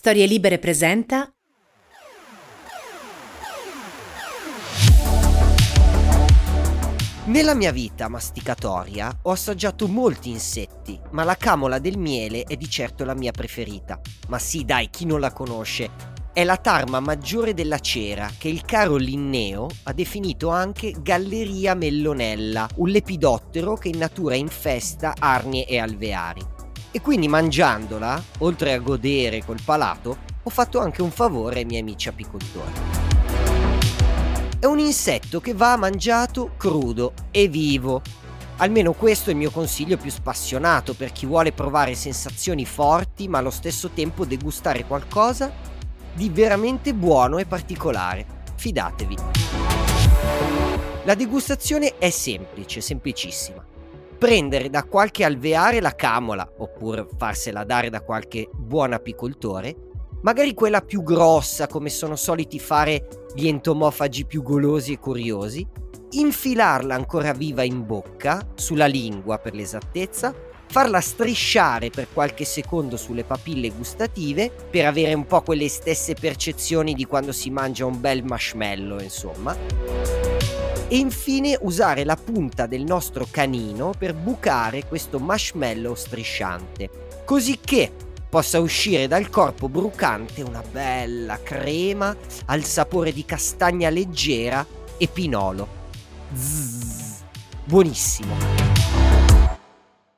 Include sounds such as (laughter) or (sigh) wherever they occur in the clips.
Storie Libere presenta Nella mia vita masticatoria ho assaggiato molti insetti, ma la camola del miele è di certo la mia preferita. Ma sì, dai, chi non la conosce? È la tarma maggiore della cera che il caro Linneo ha definito anche Galleria mellonella, un lepidottero che in natura infesta arnie e alveari. E quindi mangiandola, oltre a godere col palato, ho fatto anche un favore ai miei amici apicoltori. È un insetto che va mangiato crudo e vivo. Almeno questo è il mio consiglio più spassionato per chi vuole provare sensazioni forti ma allo stesso tempo degustare qualcosa di veramente buono e particolare. Fidatevi. La degustazione è semplice, semplicissima. Prendere da qualche alveare la camola, oppure farsela dare da qualche buon apicoltore, magari quella più grossa come sono soliti fare gli entomofagi più golosi e curiosi, infilarla ancora viva in bocca, sulla lingua per l'esattezza, farla strisciare per qualche secondo sulle papille gustative per avere un po' quelle stesse percezioni di quando si mangia un bel marshmallow, insomma. E infine usare la punta del nostro canino per bucare questo marshmallow strisciante, così che possa uscire dal corpo brucante una bella crema al sapore di castagna leggera e pinolo. Zzz, buonissimo.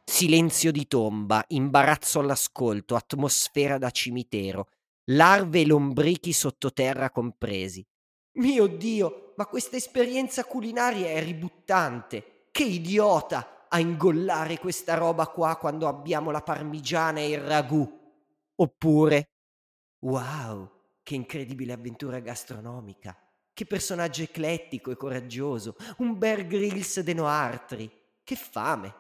Silenzio di tomba, imbarazzo all'ascolto, atmosfera da cimitero, larve e lombrichi sottoterra compresi. Mio Dio, ma questa esperienza culinaria è ributtante. Che idiota a ingollare questa roba qua quando abbiamo la parmigiana e il ragù. Oppure, wow, che incredibile avventura gastronomica, che personaggio eclettico e coraggioso, un Bear Grylls de Noartri, che fame.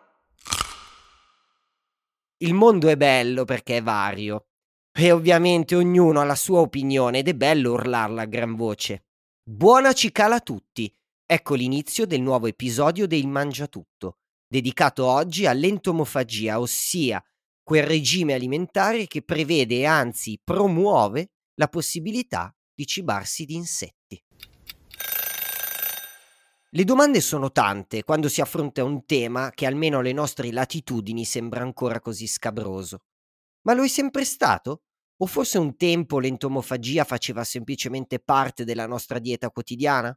Il mondo è bello perché è vario e ovviamente ognuno ha la sua opinione ed è bello urlarla a gran voce. Buona cicala a tutti! Ecco l'inizio del nuovo episodio del Mangiatutto, dedicato oggi all'entomofagia, ossia quel regime alimentare che prevede e anzi promuove la possibilità di cibarsi di insetti. Le domande sono tante quando si affronta un tema che almeno alle nostre latitudini sembra ancora così scabroso. Ma lo è sempre stato? O forse un tempo l'entomofagia faceva semplicemente parte della nostra dieta quotidiana?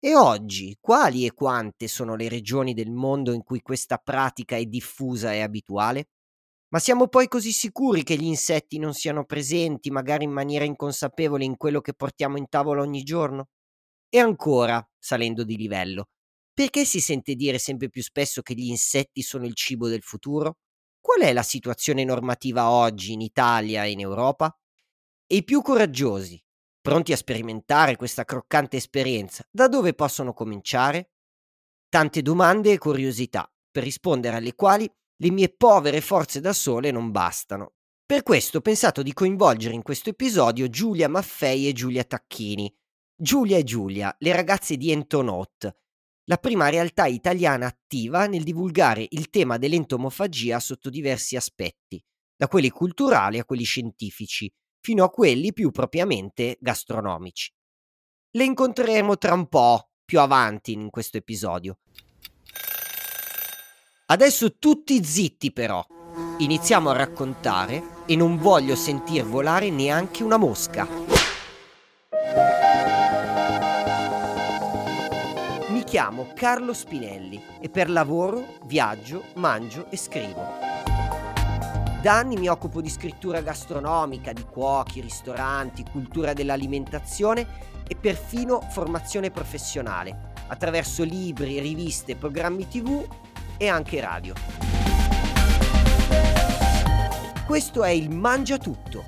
E oggi, quali e quante sono le regioni del mondo in cui questa pratica è diffusa e abituale? Ma siamo poi così sicuri che gli insetti non siano presenti, magari in maniera inconsapevole, in quello che portiamo in tavola ogni giorno? E ancora, salendo di livello, perché si sente dire sempre più spesso che gli insetti sono il cibo del futuro? Qual è la situazione normativa oggi in Italia e in Europa? E i più coraggiosi, pronti a sperimentare questa croccante esperienza, da dove possono cominciare? Tante domande e curiosità, per rispondere alle quali le mie povere forze da sole non bastano. Per questo ho pensato di coinvolgere in questo episodio Giulia Maffei e Giulia Tacchini. Giulia e Giulia, le ragazze di Entonaut, la prima realtà italiana attiva nel divulgare il tema dell'entomofagia sotto diversi aspetti, da quelli culturali a quelli scientifici, fino a quelli più propriamente gastronomici. Le incontreremo tra un po', più avanti in questo episodio. Adesso tutti zitti però. Iniziamo a raccontare e non voglio sentir volare neanche una mosca. Chiamo Carlo Spinelli e per lavoro viaggio, mangio e scrivo. Da anni mi occupo di scrittura gastronomica, di cuochi, ristoranti, cultura dell'alimentazione e perfino formazione professionale, attraverso libri, riviste, programmi tv e anche radio. Questo è il Mangia Tutto,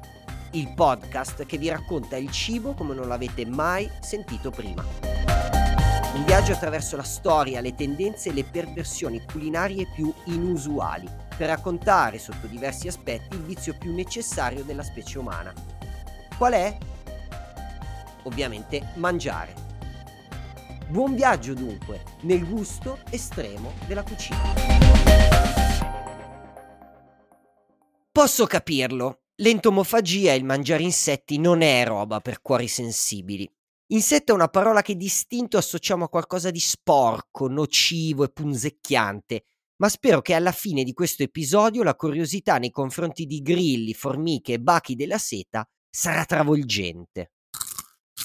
il podcast che vi racconta il cibo come non l'avete mai sentito prima. Un viaggio attraverso la storia, le tendenze e le perversioni culinarie più inusuali, per raccontare sotto diversi aspetti il vizio più necessario della specie umana. Qual è? Ovviamente mangiare. Buon viaggio dunque nel gusto estremo della cucina. Posso capirlo. L'entomofagia e il mangiare insetti non è roba per cuori sensibili. Insetto è una parola che distinto associamo a qualcosa di sporco, nocivo e punzecchiante, ma spero che alla fine di questo episodio la curiosità nei confronti di grilli, formiche e bachi della seta sarà travolgente.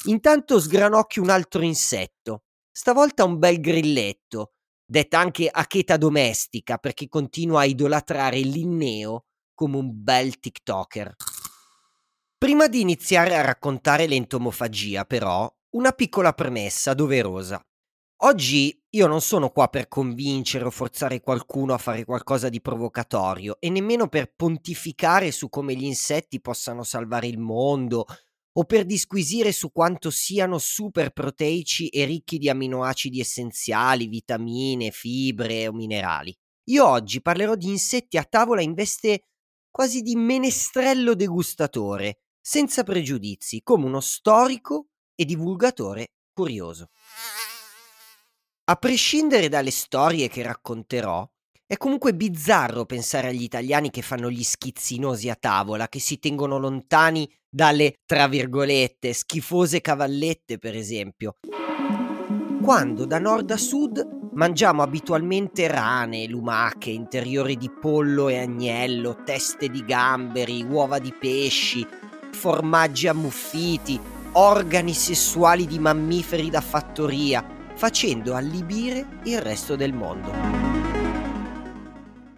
Intanto sgranocchio un altro insetto, stavolta un bel grilletto, detta anche acheta domestica perché continua a idolatrare linneo come un bel TikToker. Prima di iniziare a raccontare l'entomofagia, però, una piccola premessa doverosa. Oggi io non sono qua per convincere o forzare qualcuno a fare qualcosa di provocatorio e nemmeno per pontificare su come gli insetti possano salvare il mondo o per disquisire su quanto siano super proteici e ricchi di aminoacidi essenziali, vitamine, fibre o minerali. Io oggi parlerò di insetti a tavola in veste quasi di menestrello degustatore, senza pregiudizi, come uno storico e divulgatore curioso. A prescindere dalle storie che racconterò, è comunque bizzarro pensare agli italiani che fanno gli schizzinosi a tavola, che si tengono lontani dalle, tra virgolette, schifose cavallette, per esempio. Quando da nord a sud mangiamo abitualmente rane, lumache, interiori di pollo e agnello, teste di gamberi, uova di pesci, formaggi ammuffiti, organi sessuali di mammiferi da fattoria, facendo allibire il resto del mondo.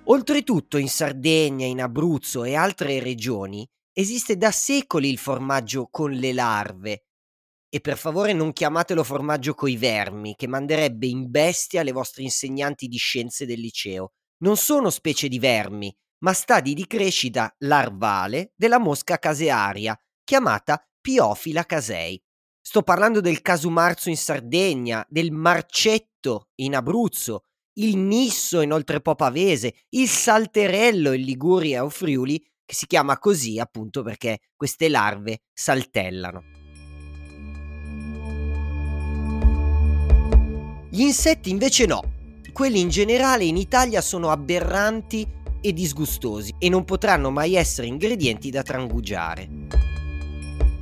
Oltretutto in Sardegna, in Abruzzo e altre regioni esiste da secoli il formaggio con le larve. E per favore non chiamatelo formaggio coi vermi, che manderebbe in bestia le vostre insegnanti di scienze del liceo. Non sono specie di vermi, ma stadi di crescita larvale della mosca casearia, chiamata Piofila casei. Sto parlando del casumarzo in Sardegna, del marcetto in Abruzzo, il nisso in Oltrepo Pavese, il salterello in Liguria o Friuli, che si chiama così appunto perché queste larve saltellano. Gli insetti invece no. Quelli in generale in Italia sono aberranti e disgustosi e non potranno mai essere ingredienti da trangugiare.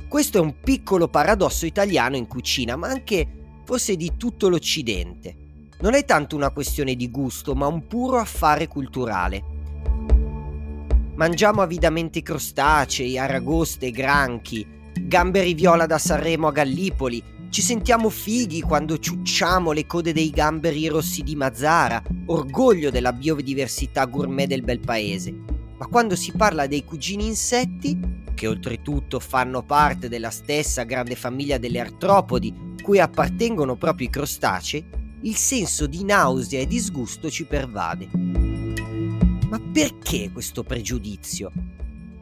Questo è un piccolo paradosso italiano in cucina, ma anche forse di tutto l'Occidente. Non è tanto una questione di gusto, ma un puro affare culturale. Mangiamo avidamente crostacei, aragoste, granchi, gamberi viola da Sanremo a Gallipoli, ci sentiamo fighi quando ciucciamo le code dei gamberi rossi di Mazzara, orgoglio della biodiversità gourmet del bel paese. Ma quando si parla dei cugini insetti, che oltretutto fanno parte della stessa grande famiglia delle artropodi, cui appartengono proprio i crostacei, il senso di nausea e disgusto ci pervade. Ma perché questo pregiudizio?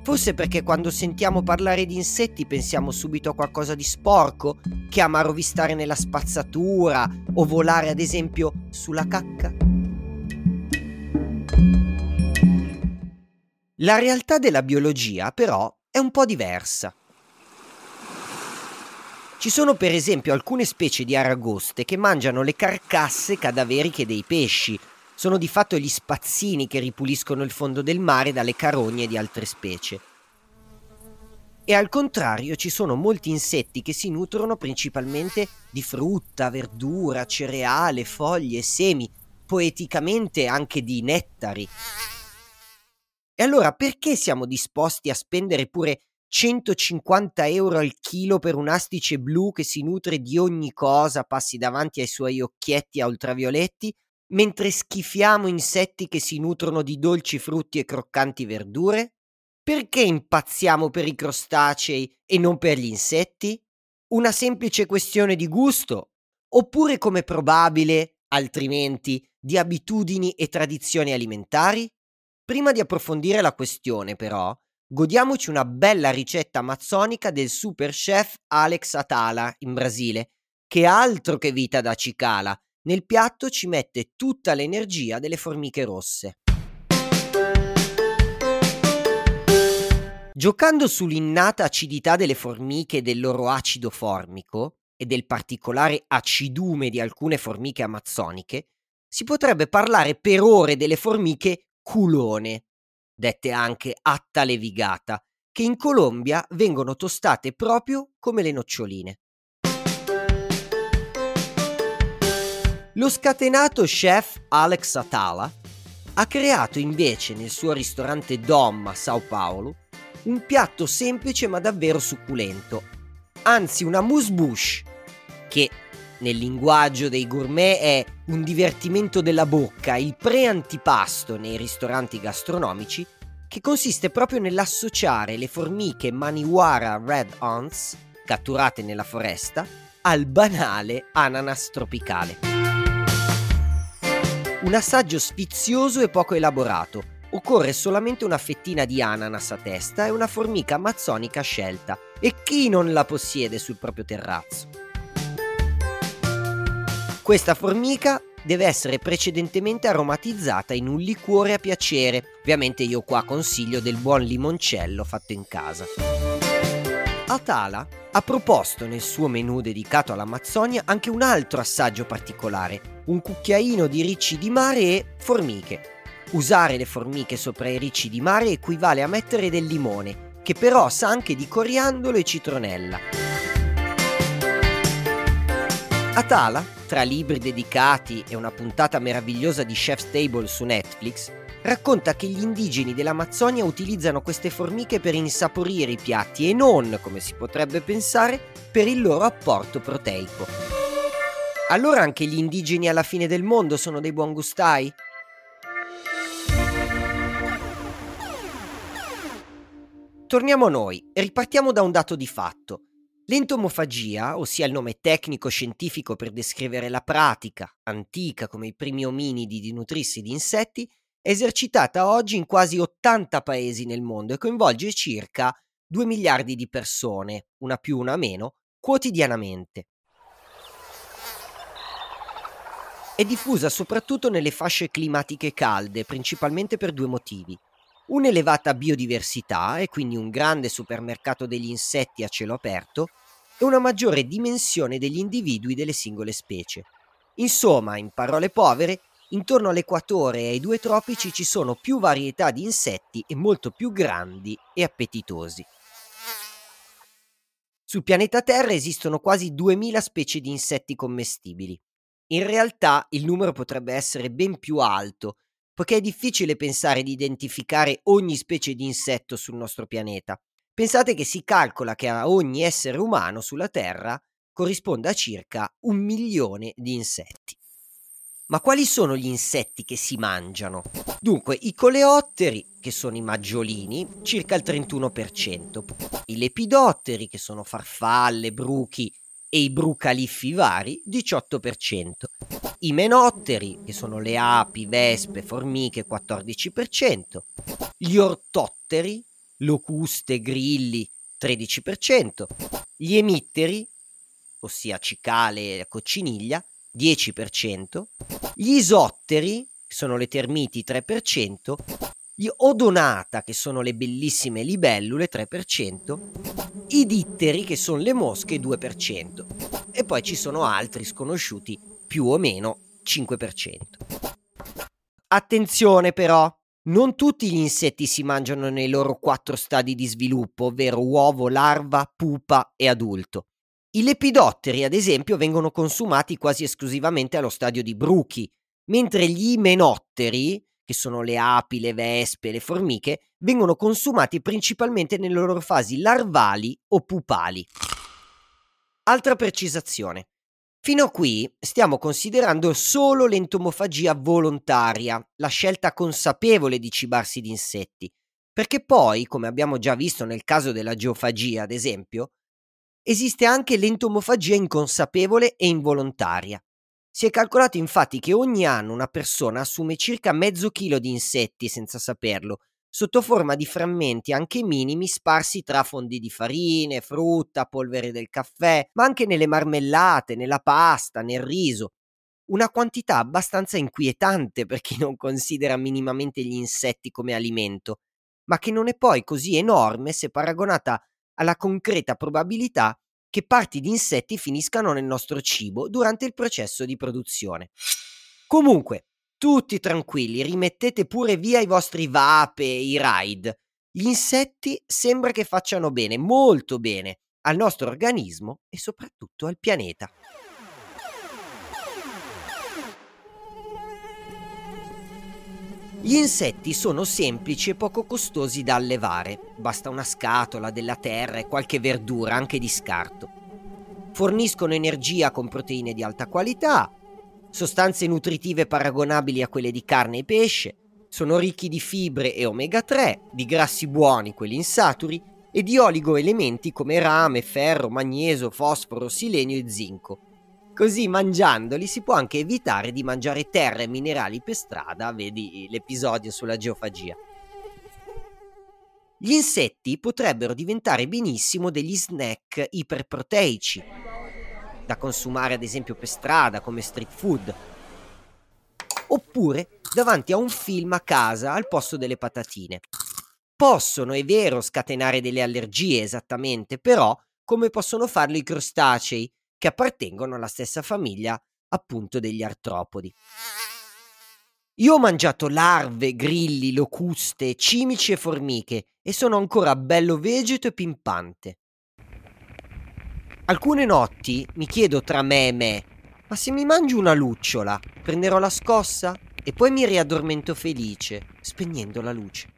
Forse perché quando sentiamo parlare di insetti pensiamo subito a qualcosa di sporco, che ama rovistare nella spazzatura o volare ad esempio sulla cacca? La realtà della biologia però è un po' diversa. Ci sono per esempio alcune specie di aragoste che mangiano le carcasse cadaveriche dei pesci. Sono di fatto gli spazzini che ripuliscono il fondo del mare dalle carogne di altre specie. E al contrario ci sono molti insetti che si nutrono principalmente di frutta, verdura, cereale, foglie, semi, poeticamente anche di nettari. E allora perché siamo disposti a spendere pure 150 euro al chilo per un astice blu che si nutre di ogni cosa, passi davanti ai suoi occhietti a ultravioletti, mentre schifiamo insetti che si nutrono di dolci frutti e croccanti verdure? Perché impazziamo per i crostacei e non per gli insetti? Una semplice questione di gusto? Oppure come probabile, altrimenti, di abitudini e tradizioni alimentari? Prima di approfondire la questione, però, godiamoci una bella ricetta amazzonica del super chef Alex Atala in Brasile, che altro che vita da cicala, nel piatto ci mette tutta l'energia delle formiche rosse. Giocando sull'innata acidità delle formiche e del loro acido formico, e del particolare acidume di alcune formiche amazzoniche, si potrebbe parlare per ore delle formiche culone, dette anche atta levigata, che in Colombia vengono tostate proprio come le noccioline. Lo scatenato chef Alex Atala ha creato invece nel suo ristorante Dom a Sao Paulo un piatto semplice ma davvero succulento, anzi una mousse bouche, che nel linguaggio dei gourmet è un divertimento della bocca, il pre-antipasto nei ristoranti gastronomici, che consiste proprio nell'associare le formiche Maniwara Red Ants, catturate nella foresta, al banale ananas tropicale. Un assaggio sfizioso e poco elaborato. Occorre solamente una fettina di ananas a testa e una formica amazzonica scelta. E chi non la possiede sul proprio terrazzo? Questa formica deve essere precedentemente aromatizzata in un liquore a piacere. Ovviamente io qua consiglio del buon limoncello fatto in casa. Atala ha proposto nel suo menù dedicato all'Amazzonia anche un altro assaggio particolare, un cucchiaino di ricci di mare e formiche. Usare le formiche sopra i ricci di mare equivale a mettere del limone, che però sa anche di coriandolo e citronella. Atala, tra libri dedicati e una puntata meravigliosa di Chef's Table su Netflix, racconta che gli indigeni dell'Amazzonia utilizzano queste formiche per insaporire i piatti e non, come si potrebbe pensare, per il loro apporto proteico. Allora anche gli indigeni alla fine del mondo sono dei buon gustai? Torniamo a noi ripartiamo da un dato di fatto. L'entomofagia, ossia il nome tecnico scientifico per descrivere la pratica, antica come i primi ominidi di nutrirsi di insetti, esercitata oggi in quasi 80 paesi nel mondo e coinvolge circa 2 miliardi di persone, una più una meno, quotidianamente. È diffusa soprattutto nelle fasce climatiche calde, principalmente per due motivi. Un'elevata biodiversità e quindi un grande supermercato degli insetti a cielo aperto e una maggiore dimensione degli individui delle singole specie. Insomma, in parole povere, Intorno all'equatore e ai due tropici ci sono più varietà di insetti e molto più grandi e appetitosi. Sul pianeta Terra esistono quasi 2000 specie di insetti commestibili. In realtà il numero potrebbe essere ben più alto, poiché è difficile pensare di identificare ogni specie di insetto sul nostro pianeta. Pensate che si calcola che a ogni essere umano sulla Terra corrisponda a circa un milione di insetti. Ma quali sono gli insetti che si mangiano? Dunque, i coleotteri, che sono i maggiolini, circa il 31%, i lepidotteri, che sono farfalle, bruchi e i brucaliffi vari, 18%, i menotteri, che sono le api, vespe, formiche, 14%, gli ortotteri, locuste, grilli, 13%, gli emitteri, ossia cicale e cocciniglia, 10%, gli isotteri, che sono le termiti 3%, gli odonata, che sono le bellissime libellule 3%, i ditteri, che sono le mosche 2%, e poi ci sono altri sconosciuti più o meno 5%. Attenzione però, non tutti gli insetti si mangiano nei loro quattro stadi di sviluppo, ovvero uovo, larva, pupa e adulto. I lepidotteri, ad esempio, vengono consumati quasi esclusivamente allo stadio di bruchi, mentre gli imenotteri, che sono le api, le vespe, le formiche, vengono consumati principalmente nelle loro fasi larvali o pupali. Altra precisazione. Fino a qui stiamo considerando solo l'entomofagia volontaria, la scelta consapevole di cibarsi di insetti, perché poi, come abbiamo già visto nel caso della geofagia, ad esempio, esiste anche l'entomofagia inconsapevole e involontaria. Si è calcolato infatti che ogni anno una persona assume circa mezzo chilo di insetti senza saperlo, sotto forma di frammenti anche minimi sparsi tra fondi di farine, frutta, polvere del caffè, ma anche nelle marmellate, nella pasta, nel riso. Una quantità abbastanza inquietante per chi non considera minimamente gli insetti come alimento, ma che non è poi così enorme se paragonata alla concreta probabilità che parti di insetti finiscano nel nostro cibo durante il processo di produzione. Comunque, tutti tranquilli, rimettete pure via i vostri vape e i ride. Gli insetti sembra che facciano bene, molto bene, al nostro organismo e soprattutto al pianeta. Gli insetti sono semplici e poco costosi da allevare, basta una scatola, della terra e qualche verdura, anche di scarto. Forniscono energia con proteine di alta qualità, sostanze nutritive paragonabili a quelle di carne e pesce, sono ricchi di fibre e omega 3, di grassi buoni, quelli insaturi, e di oligoelementi come rame, ferro, magnesio, fosforo, selenio e zinco, Così mangiandoli si può anche evitare di mangiare terra e minerali per strada, vedi l'episodio sulla geofagia. Gli insetti potrebbero diventare benissimo degli snack iperproteici, da consumare ad esempio per strada come street food, oppure davanti a un film a casa al posto delle patatine. Possono, è vero, scatenare delle allergie esattamente, però come possono farlo i crostacei, che appartengono alla stessa famiglia appunto degli artropodi. Io ho mangiato larve, grilli, locuste, cimici e formiche e sono ancora bello vegeto e pimpante. Alcune notti mi chiedo tra me e me, ma se mi mangio una lucciola, prenderò la scossa e poi mi riaddormento felice, spegnendo la luce.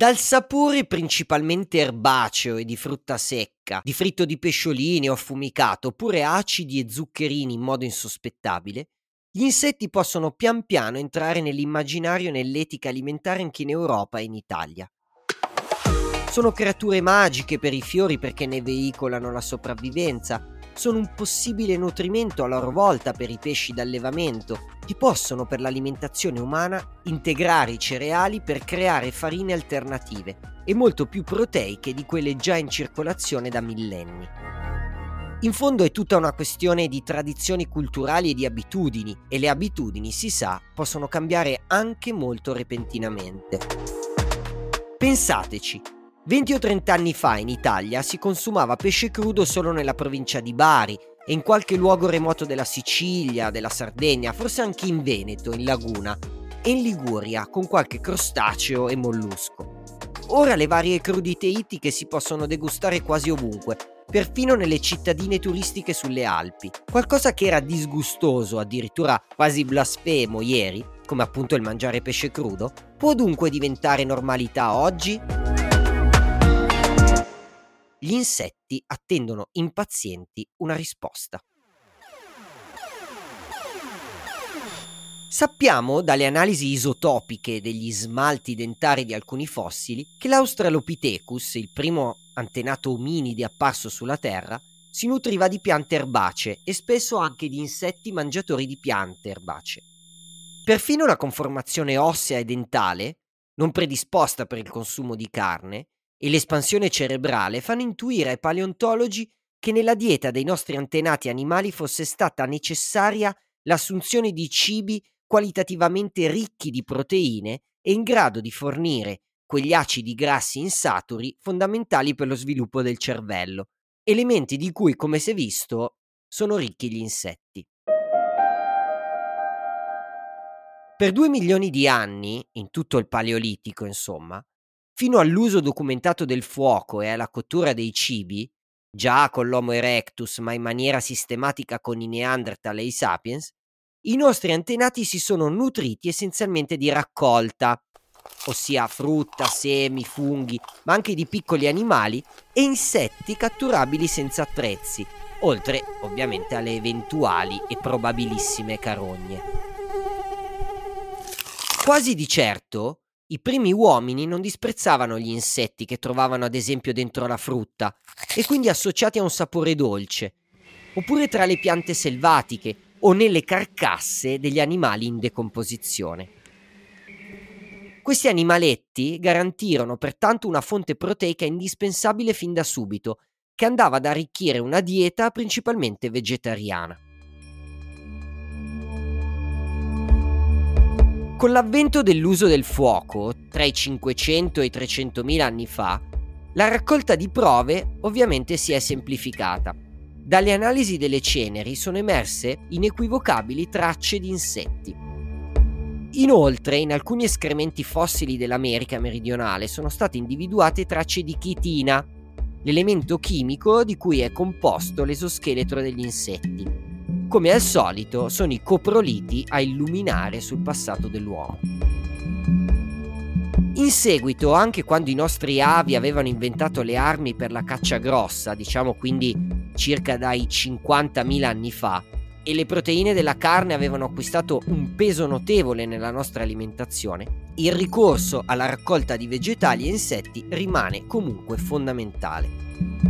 Dal sapore principalmente erbaceo e di frutta secca, di fritto di pesciolini o affumicato, oppure acidi e zuccherini in modo insospettabile, gli insetti possono pian piano entrare nell'immaginario e nell'etica alimentare anche in Europa e in Italia. Sono creature magiche per i fiori perché ne veicolano la sopravvivenza, sono un possibile nutrimento a loro volta per i pesci d'allevamento e possono per l'alimentazione umana integrare i cereali per creare farine alternative e molto più proteiche di quelle già in circolazione da millenni. In fondo è tutta una questione di tradizioni culturali e di abitudini e le abitudini, si sa, possono cambiare anche molto repentinamente. Pensateci, 20 o 30 anni fa in Italia si consumava pesce crudo solo nella provincia di Bari e in qualche luogo remoto della Sicilia, della Sardegna, forse anche in Veneto, in Laguna e in Liguria con qualche crostaceo e mollusco. Ora le varie crudite ittiche si possono degustare quasi ovunque, perfino nelle cittadine turistiche sulle Alpi. Qualcosa che era disgustoso, addirittura quasi blasfemo ieri, come appunto il mangiare pesce crudo, può dunque diventare normalità oggi? Gli insetti attendono impazienti una risposta. Sappiamo dalle analisi isotopiche degli smalti dentari di alcuni fossili che l'Australopithecus, il primo antenato ominide apparso sulla Terra, si nutriva di piante erbacee e spesso anche di insetti mangiatori di piante erbacee. Perfino la conformazione ossea e dentale, non predisposta per il consumo di carne, e l'espansione cerebrale fanno intuire ai paleontologi che nella dieta dei nostri antenati animali fosse stata necessaria l'assunzione di cibi qualitativamente ricchi di proteine e in grado di fornire quegli acidi grassi insaturi fondamentali per lo sviluppo del cervello, elementi di cui, come si è visto, sono ricchi gli insetti. Per due milioni di anni, in tutto il Paleolitico, insomma, fino all'uso documentato del fuoco e alla cottura dei cibi, già con l'Homo erectus ma in maniera sistematica con i Neanderthal e i Sapiens, i nostri antenati si sono nutriti essenzialmente di raccolta, ossia frutta, semi, funghi, ma anche di piccoli animali e insetti catturabili senza attrezzi, oltre ovviamente alle eventuali e probabilissime carogne. Quasi di certo, i primi uomini non disprezzavano gli insetti che trovavano ad esempio dentro la frutta e quindi associati a un sapore dolce, oppure tra le piante selvatiche o nelle carcasse degli animali in decomposizione. Questi animaletti garantirono pertanto una fonte proteica indispensabile fin da subito, che andava ad arricchire una dieta principalmente vegetariana. Con l'avvento dell'uso del fuoco, tra i 500 e i 300.000 anni fa, la raccolta di prove ovviamente si è semplificata. Dalle analisi delle ceneri sono emerse inequivocabili tracce di insetti. Inoltre, in alcuni escrementi fossili dell'America meridionale sono state individuate tracce di chitina, l'elemento chimico di cui è composto l'esoscheletro degli insetti. Come al solito, sono i coproliti a illuminare sul passato dell'uomo. In seguito, anche quando i nostri avi avevano inventato le armi per la caccia grossa, diciamo quindi circa dai 50.000 anni fa, e le proteine della carne avevano acquistato un peso notevole nella nostra alimentazione, il ricorso alla raccolta di vegetali e insetti rimane comunque fondamentale.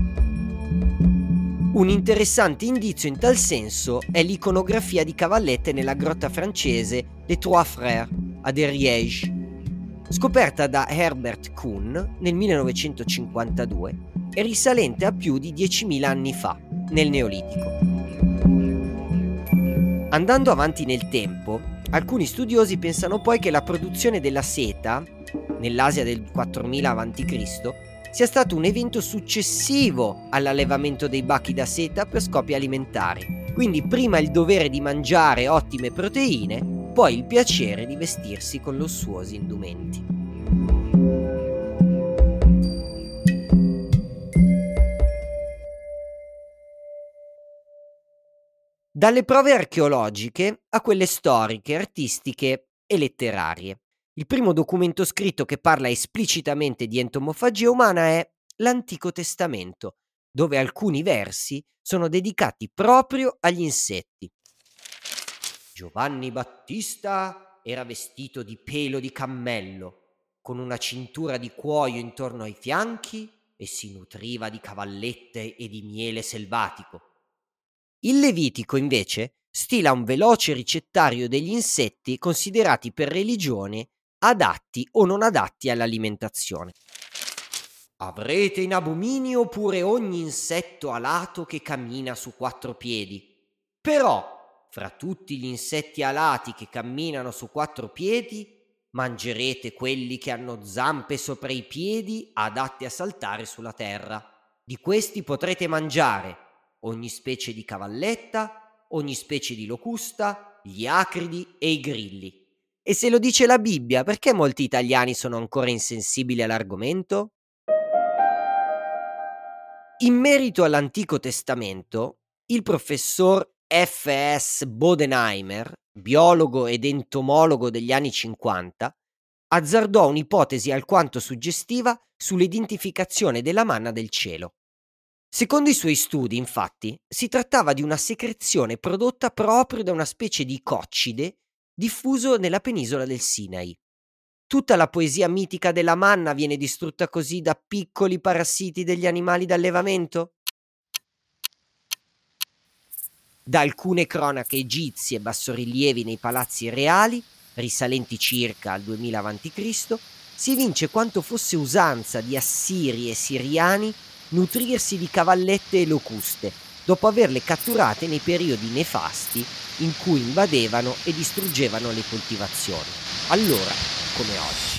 Un interessante indizio in tal senso è l'iconografia di cavallette nella grotta francese Les Trois Frères a Deriège, scoperta da Herbert Kuhn nel 1952 e risalente a più di 10.000 anni fa, nel Neolitico. Andando avanti nel tempo, alcuni studiosi pensano poi che la produzione della seta, nell'Asia del 4000 a.C., sia stato un evento successivo all'allevamento dei bachi da seta per scopi alimentari. Quindi prima il dovere di mangiare ottime proteine, poi il piacere di vestirsi con lussuosi indumenti. dalle prove archeologiche a quelle storiche, artistiche e letterarie. Il primo documento scritto che parla esplicitamente di entomofagia umana è l'Antico Testamento, dove alcuni versi sono dedicati proprio agli insetti. Giovanni Battista era vestito di pelo di cammello, con una cintura di cuoio intorno ai fianchi e si nutriva di cavallette e di miele selvatico. Il Levitico, invece, stila un veloce ricettario degli insetti considerati per religione adatti o non adatti all'alimentazione. Avrete in abominio pure ogni insetto alato che cammina su quattro piedi. Però, fra tutti gli insetti alati che camminano su quattro piedi, mangerete quelli che hanno zampe sopra i piedi adatte a saltare sulla terra. Di questi potrete mangiare ogni specie di cavalletta, ogni specie di locusta, gli acridi e i grilli. E se lo dice la Bibbia, perché molti italiani sono ancora insensibili all'argomento? In merito all'Antico Testamento, il professor F.S. Bodenheimer, biologo ed entomologo degli anni 50, azzardò un'ipotesi alquanto suggestiva sull'identificazione della manna del cielo. Secondo i suoi studi, infatti, si trattava di una secrezione prodotta proprio da una specie di coccide diffuso nella penisola del Sinai. Tutta la poesia mitica della manna viene distrutta così da piccoli parassiti degli animali d'allevamento? Da alcune cronache egizie e bassorilievi nei palazzi reali, risalenti circa al 2000 a.C., si evince quanto fosse usanza di assiri e siriani nutrirsi di cavallette e locuste, dopo averle catturate nei periodi nefasti in cui invadevano e distruggevano le coltivazioni, allora come oggi.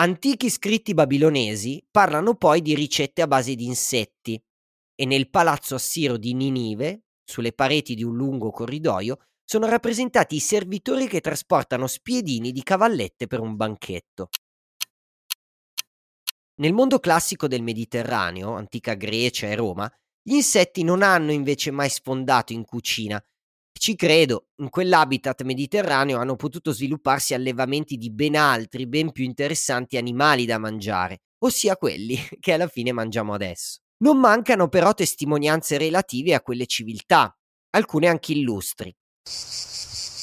Antichi scritti babilonesi parlano poi di ricette a base di insetti e nel palazzo assiro di Ninive, sulle pareti di un lungo corridoio, sono rappresentati i servitori che trasportano spiedini di cavallette per un banchetto. Nel mondo classico del Mediterraneo, antica Grecia e Roma, gli insetti non hanno invece mai sfondato in cucina. Ci credo, in quell'habitat mediterraneo hanno potuto svilupparsi allevamenti di ben altri, ben più interessanti animali da mangiare, ossia quelli (laughs) che alla fine mangiamo adesso. Non mancano però testimonianze relative a quelle civiltà, alcune anche illustri.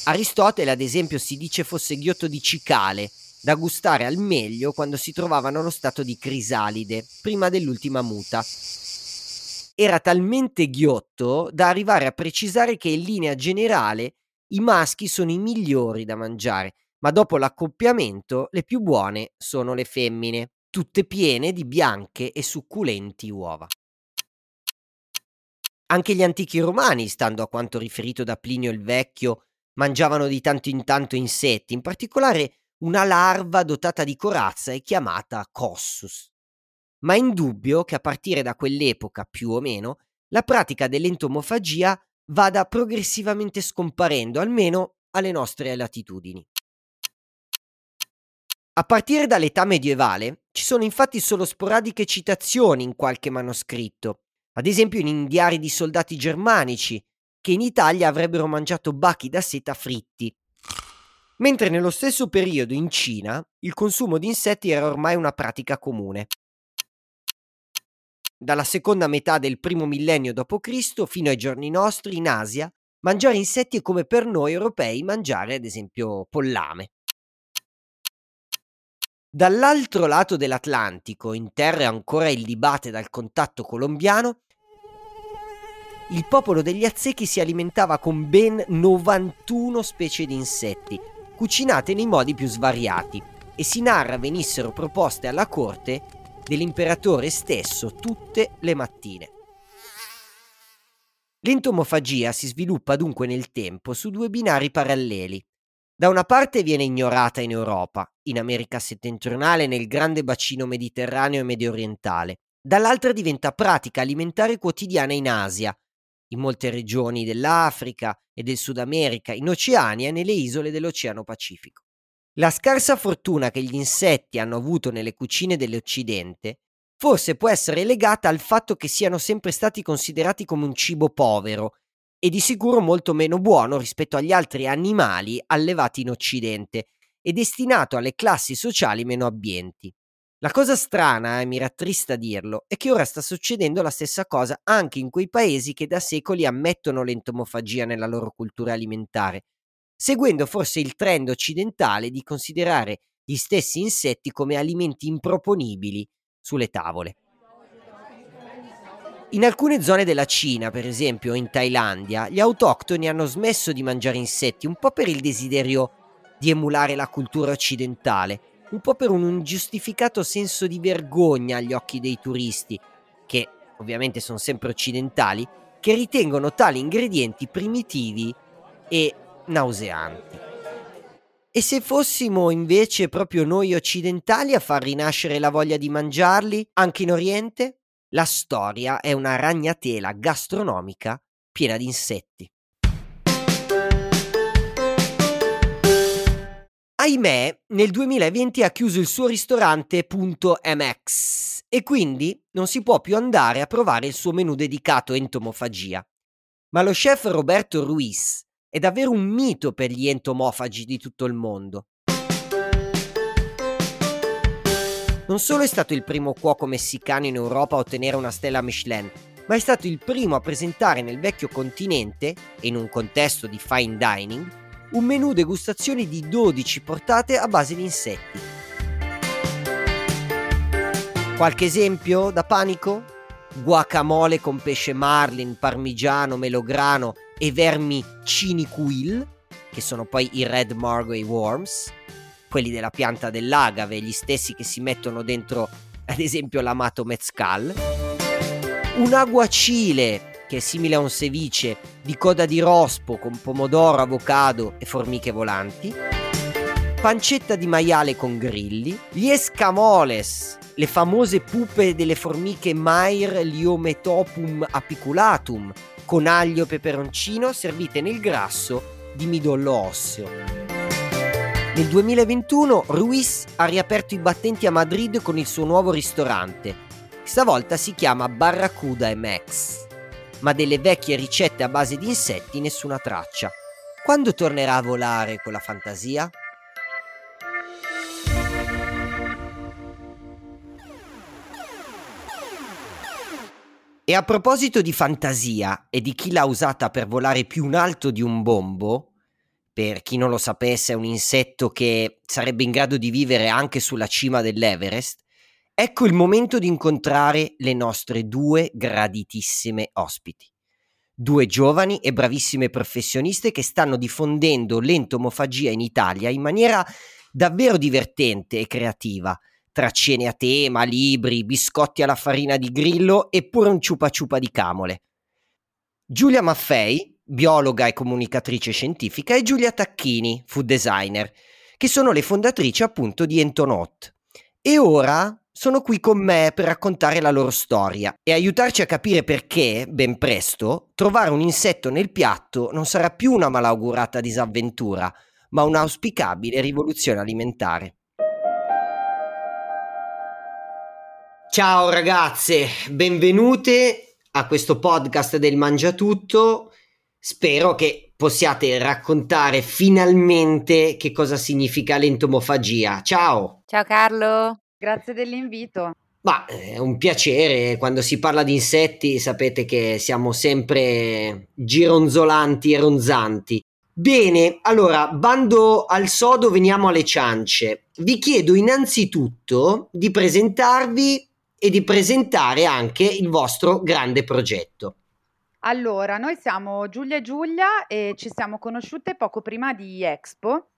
Aristotele, ad esempio, si dice fosse ghiotto di cicale, da gustare al meglio quando si trovavano allo stato di crisalide, prima dell'ultima muta. Era talmente ghiotto da arrivare a precisare che in linea generale i maschi sono i migliori da mangiare, ma dopo l'accoppiamento le più buone sono le femmine, tutte piene di bianche e succulenti uova. Anche gli antichi romani, stando a quanto riferito da Plinio il Vecchio, mangiavano di tanto in tanto insetti, in particolare una larva dotata di corazza e chiamata Cossus. Ma è indubbio che a partire da quell'epoca, più o meno, la pratica dell'entomofagia vada progressivamente scomparendo, almeno alle nostre latitudini. A partire dall'età medievale ci sono infatti solo sporadiche citazioni in qualche manoscritto, ad esempio in diari di soldati germanici, che in Italia avrebbero mangiato bachi da seta fritti. Mentre nello stesso periodo in Cina il consumo di insetti era ormai una pratica comune. Dalla seconda metà del primo millennio d.C. fino ai giorni nostri in Asia, mangiare insetti è come per noi europei mangiare ad esempio pollame. Dall'altro lato dell'Atlantico, in terre ancora illibate dal contatto colombiano, il popolo degli Aztechi si alimentava con ben 91 specie di insetti, cucinate nei modi più svariati, e si narra venissero proposte alla corte dell'imperatore stesso tutte le mattine. L'entomofagia si sviluppa dunque nel tempo su due binari paralleli. Da una parte viene ignorata in Europa, in America settentrionale, nel grande bacino mediterraneo e medio orientale, dall'altra diventa pratica alimentare quotidiana in Asia, in molte regioni dell'Africa e del Sud America, in Oceania e nelle isole dell'Oceano Pacifico. La scarsa fortuna che gli insetti hanno avuto nelle cucine dell'Occidente forse può essere legata al fatto che siano sempre stati considerati come un cibo povero e di sicuro molto meno buono rispetto agli altri animali allevati in Occidente e destinato alle classi sociali meno abbienti. La cosa strana, e mi rattrista dirlo, è che ora sta succedendo la stessa cosa anche in quei paesi che da secoli ammettono l'entomofagia nella loro cultura alimentare, seguendo forse il trend occidentale di considerare gli stessi insetti come alimenti improponibili sulle tavole. In alcune zone della Cina, per esempio in Thailandia, gli autoctoni hanno smesso di mangiare insetti un po' per il desiderio di emulare la cultura occidentale, un po' per un ingiustificato senso di vergogna agli occhi dei turisti, che ovviamente sono sempre occidentali, che ritengono tali ingredienti primitivi e nauseanti. E se fossimo invece proprio noi occidentali a far rinascere la voglia di mangiarli, anche in Oriente? La storia è una ragnatela gastronomica piena di insetti. Ahimè, nel 2020 ha chiuso il suo ristorante .mx e quindi non si può più andare a provare il suo menù dedicato a entomofagia. Ma lo chef Roberto Ruiz è davvero un mito per gli entomofagi di tutto il mondo. Non solo è stato il primo cuoco messicano in Europa a ottenere una stella Michelin, ma è stato il primo a presentare nel vecchio continente, in un contesto di fine dining, un menù degustazioni di 12 portate a base di insetti. Qualche esempio da panico? Guacamole con pesce marlin, parmigiano, melograno e vermi ciniquil, che sono poi i red margay worms, quelli della pianta dell'agave, gli stessi che si mettono dentro ad esempio l'amato mezcal. Un aguacile che è simile a un ceviche di coda di rospo con pomodoro, avocado e formiche volanti, pancetta di maiale con grilli, gli escamoles, le famose pupe delle formiche Mair liometopum apiculatum, con aglio e peperoncino servite nel grasso di midollo osseo. Nel 2021 Ruiz ha riaperto i battenti a Madrid con il suo nuovo ristorante. Stavolta si chiama Barracuda MX ma delle vecchie ricette a base di insetti nessuna traccia. Quando tornerà a volare con la fantasia? E a proposito di fantasia e di chi l'ha usata per volare più in alto di un bombo, per chi non lo sapesse è un insetto che sarebbe in grado di vivere anche sulla cima dell'Everest, Ecco il momento di incontrare le nostre due graditissime ospiti. Due giovani e bravissime professioniste che stanno diffondendo l'entomofagia in Italia in maniera davvero divertente e creativa, tra cene a tema, libri, biscotti alla farina di grillo e pure un ciupa ciupa di camole. Giulia Maffei, biologa e comunicatrice scientifica, e Giulia Tacchini, food designer, che sono le fondatrici appunto di Entonot. E ora sono qui con me per raccontare la loro storia e aiutarci a capire perché, ben presto, trovare un insetto nel piatto non sarà più una malaugurata disavventura, ma un'auspicabile rivoluzione alimentare. Ciao ragazze, benvenute a questo podcast del Mangiatutto. Spero che possiate raccontare finalmente che cosa significa l'entomofagia. Ciao! Ciao Carlo! Grazie dell'invito. Ma è un piacere, quando si parla di insetti sapete che siamo sempre gironzolanti e ronzanti. Bene, allora, bando al sodo, veniamo alle ciance. Vi chiedo innanzitutto di presentarvi e di presentare anche il vostro grande progetto. Allora, noi siamo Giulia e Giulia e ci siamo conosciute poco prima di Expo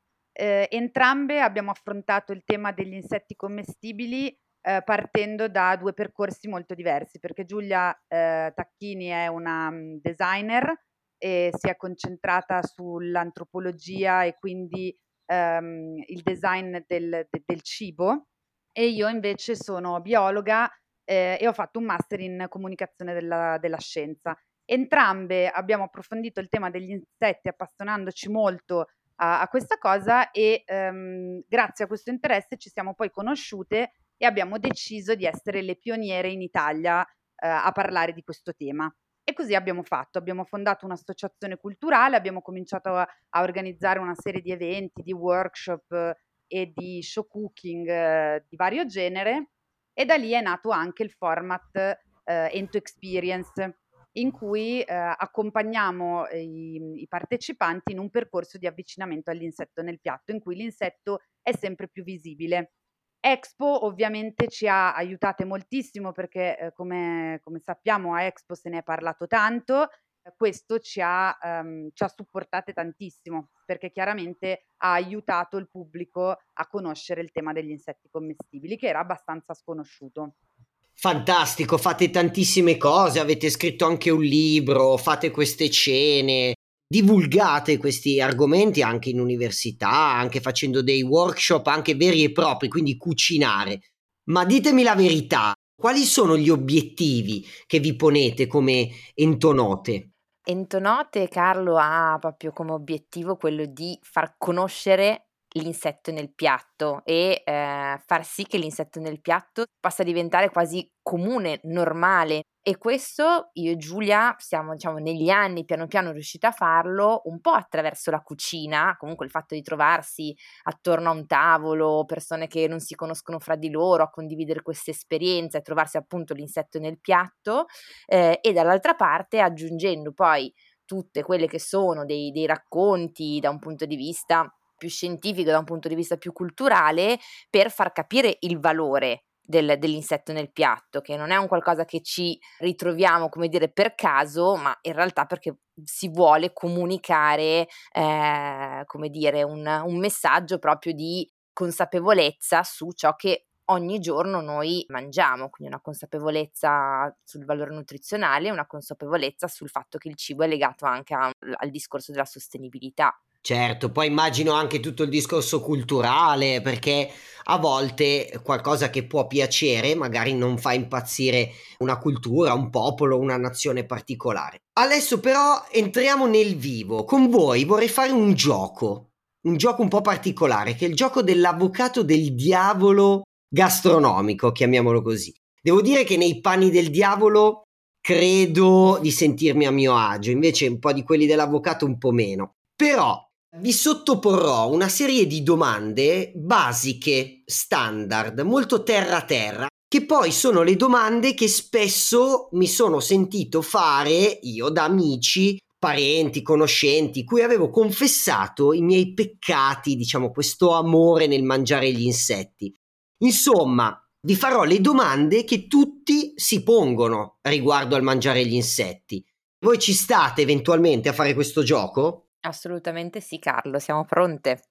eh, entrambe abbiamo affrontato il tema degli insetti commestibili eh, partendo da due percorsi molto diversi, perché Giulia eh, Tacchini è una um, designer e si è concentrata sull'antropologia e quindi ehm, il design del, de, del, cibo e io invece sono biologa eh, e ho fatto un master in comunicazione della, della scienza. Entrambe abbiamo approfondito il tema degli insetti appassionandoci molto a, a questa cosa e ehm, grazie a questo interesse ci siamo poi conosciute e abbiamo deciso di essere le pioniere in Italia eh, a parlare di questo tema. E così abbiamo fatto, abbiamo fondato un'associazione culturale, abbiamo cominciato a, a organizzare una serie di eventi, di workshop eh, e di show cooking eh, di vario genere e da lì è nato anche il format eh, Ento Experience in cui eh, accompagniamo i, i, partecipanti in un percorso di avvicinamento all'insetto nel piatto, in cui l'insetto è sempre più visibile. Expo ovviamente ci ha aiutate moltissimo perché eh, come, come, sappiamo a Expo se ne è parlato tanto, questo ci ha, um, ci ha supportate tantissimo perché chiaramente ha aiutato il pubblico a conoscere il tema degli insetti commestibili che era abbastanza sconosciuto fantastico, fate tantissime cose, avete scritto anche un libro, fate queste cene, divulgate questi argomenti anche in università, anche facendo dei workshop anche veri e propri, quindi cucinare. Ma ditemi la verità, quali sono gli obiettivi che vi ponete come entonote? Entonote Carlo ha proprio come obiettivo quello di far conoscere l'insetto nel piatto e eh, far sì che l'insetto nel piatto possa diventare quasi comune, normale. E questo io e Giulia siamo, diciamo, negli anni piano piano riusciti a farlo un po' attraverso la cucina, comunque il fatto di trovarsi attorno a un tavolo, persone che non si conoscono fra di loro, a condividere queste esperienze e trovarsi appunto l'insetto nel piatto, eh, e dall'altra parte aggiungendo poi tutte quelle che sono dei, dei racconti da un punto di vista più scientifico, da un punto di vista più culturale, per far capire il valore del, dell'insetto nel piatto, che non è un qualcosa che ci ritroviamo, come dire, per caso, ma in realtà perché si vuole comunicare, eh, come dire, un, un messaggio proprio di consapevolezza su ciò che ogni giorno noi mangiamo, quindi una consapevolezza sul valore nutrizionale, una consapevolezza sul fatto che il cibo è legato anche a, al discorso della sostenibilità. Certo, poi immagino anche tutto il discorso culturale, perché a volte qualcosa che può piacere magari non fa impazzire una cultura, un popolo, una nazione particolare. Adesso però entriamo nel vivo. Con voi vorrei fare un gioco, un gioco un po' particolare, che è il gioco dell'avvocato del diavolo gastronomico, chiamiamolo così. Devo dire che nei panni del diavolo credo di sentirmi a mio agio, invece un po' di quelli dell'avvocato un po' meno. Però vi sottoporrò una serie di domande basiche, standard, molto terra-terra, che poi sono le domande che spesso mi sono sentito fare io da amici, parenti, conoscenti, cui avevo confessato i miei peccati, diciamo, questo amore nel mangiare gli insetti. Insomma, vi farò le domande che tutti si pongono riguardo al mangiare gli insetti. Voi ci state eventualmente a fare questo gioco? Assolutamente sì, Carlo, siamo pronte.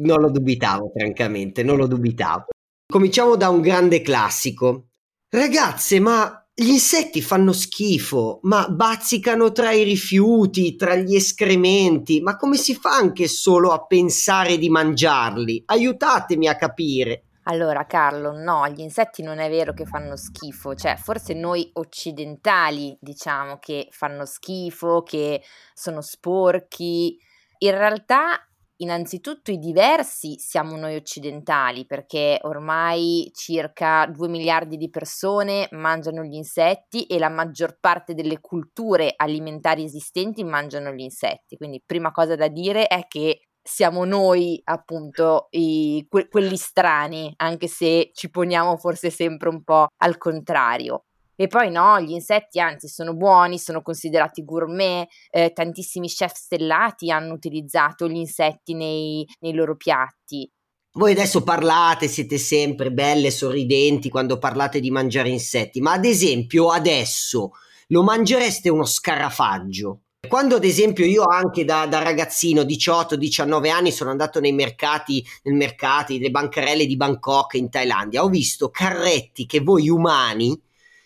Non lo dubitavo, francamente, non lo dubitavo. Cominciamo da un grande classico. Ragazze, ma gli insetti fanno schifo, ma bazzicano tra i rifiuti, tra gli escrementi, ma come si fa anche solo a pensare di mangiarli? Aiutatemi a capire. Allora Carlo, no, gli insetti non è vero che fanno schifo, cioè forse noi occidentali diciamo che fanno schifo, che sono sporchi. In realtà innanzitutto i diversi siamo noi occidentali perché ormai circa 2 miliardi di persone mangiano gli insetti e la maggior parte delle culture alimentari esistenti mangiano gli insetti. Quindi prima cosa da dire è che siamo noi appunto i, que- quelli strani, anche se ci poniamo forse sempre un po' al contrario. E poi no, gli insetti anzi sono buoni, sono considerati gourmet, eh, tantissimi chef stellati hanno utilizzato gli insetti nei, nei loro piatti. Voi adesso parlate, siete sempre belle, sorridenti quando parlate di mangiare insetti, ma ad esempio adesso lo mangereste uno scarafaggio? Quando ad esempio io anche da, da ragazzino, 18-19 anni, sono andato nei mercati, nel mercati, nelle bancarelle di Bangkok in Thailandia, ho visto carretti che voi umani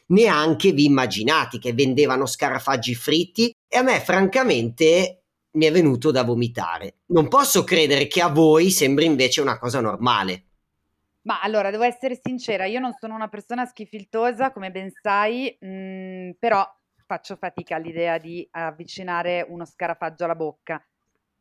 neanche vi immaginate che vendevano scarafaggi fritti e a me francamente mi è venuto da vomitare. Non posso credere che a voi sembri invece una cosa normale. Ma allora, devo essere sincera, io non sono una persona schifiltosa, come ben sai, mh, mm, però faccio fatica all'idea di avvicinare uno scarafaggio alla bocca,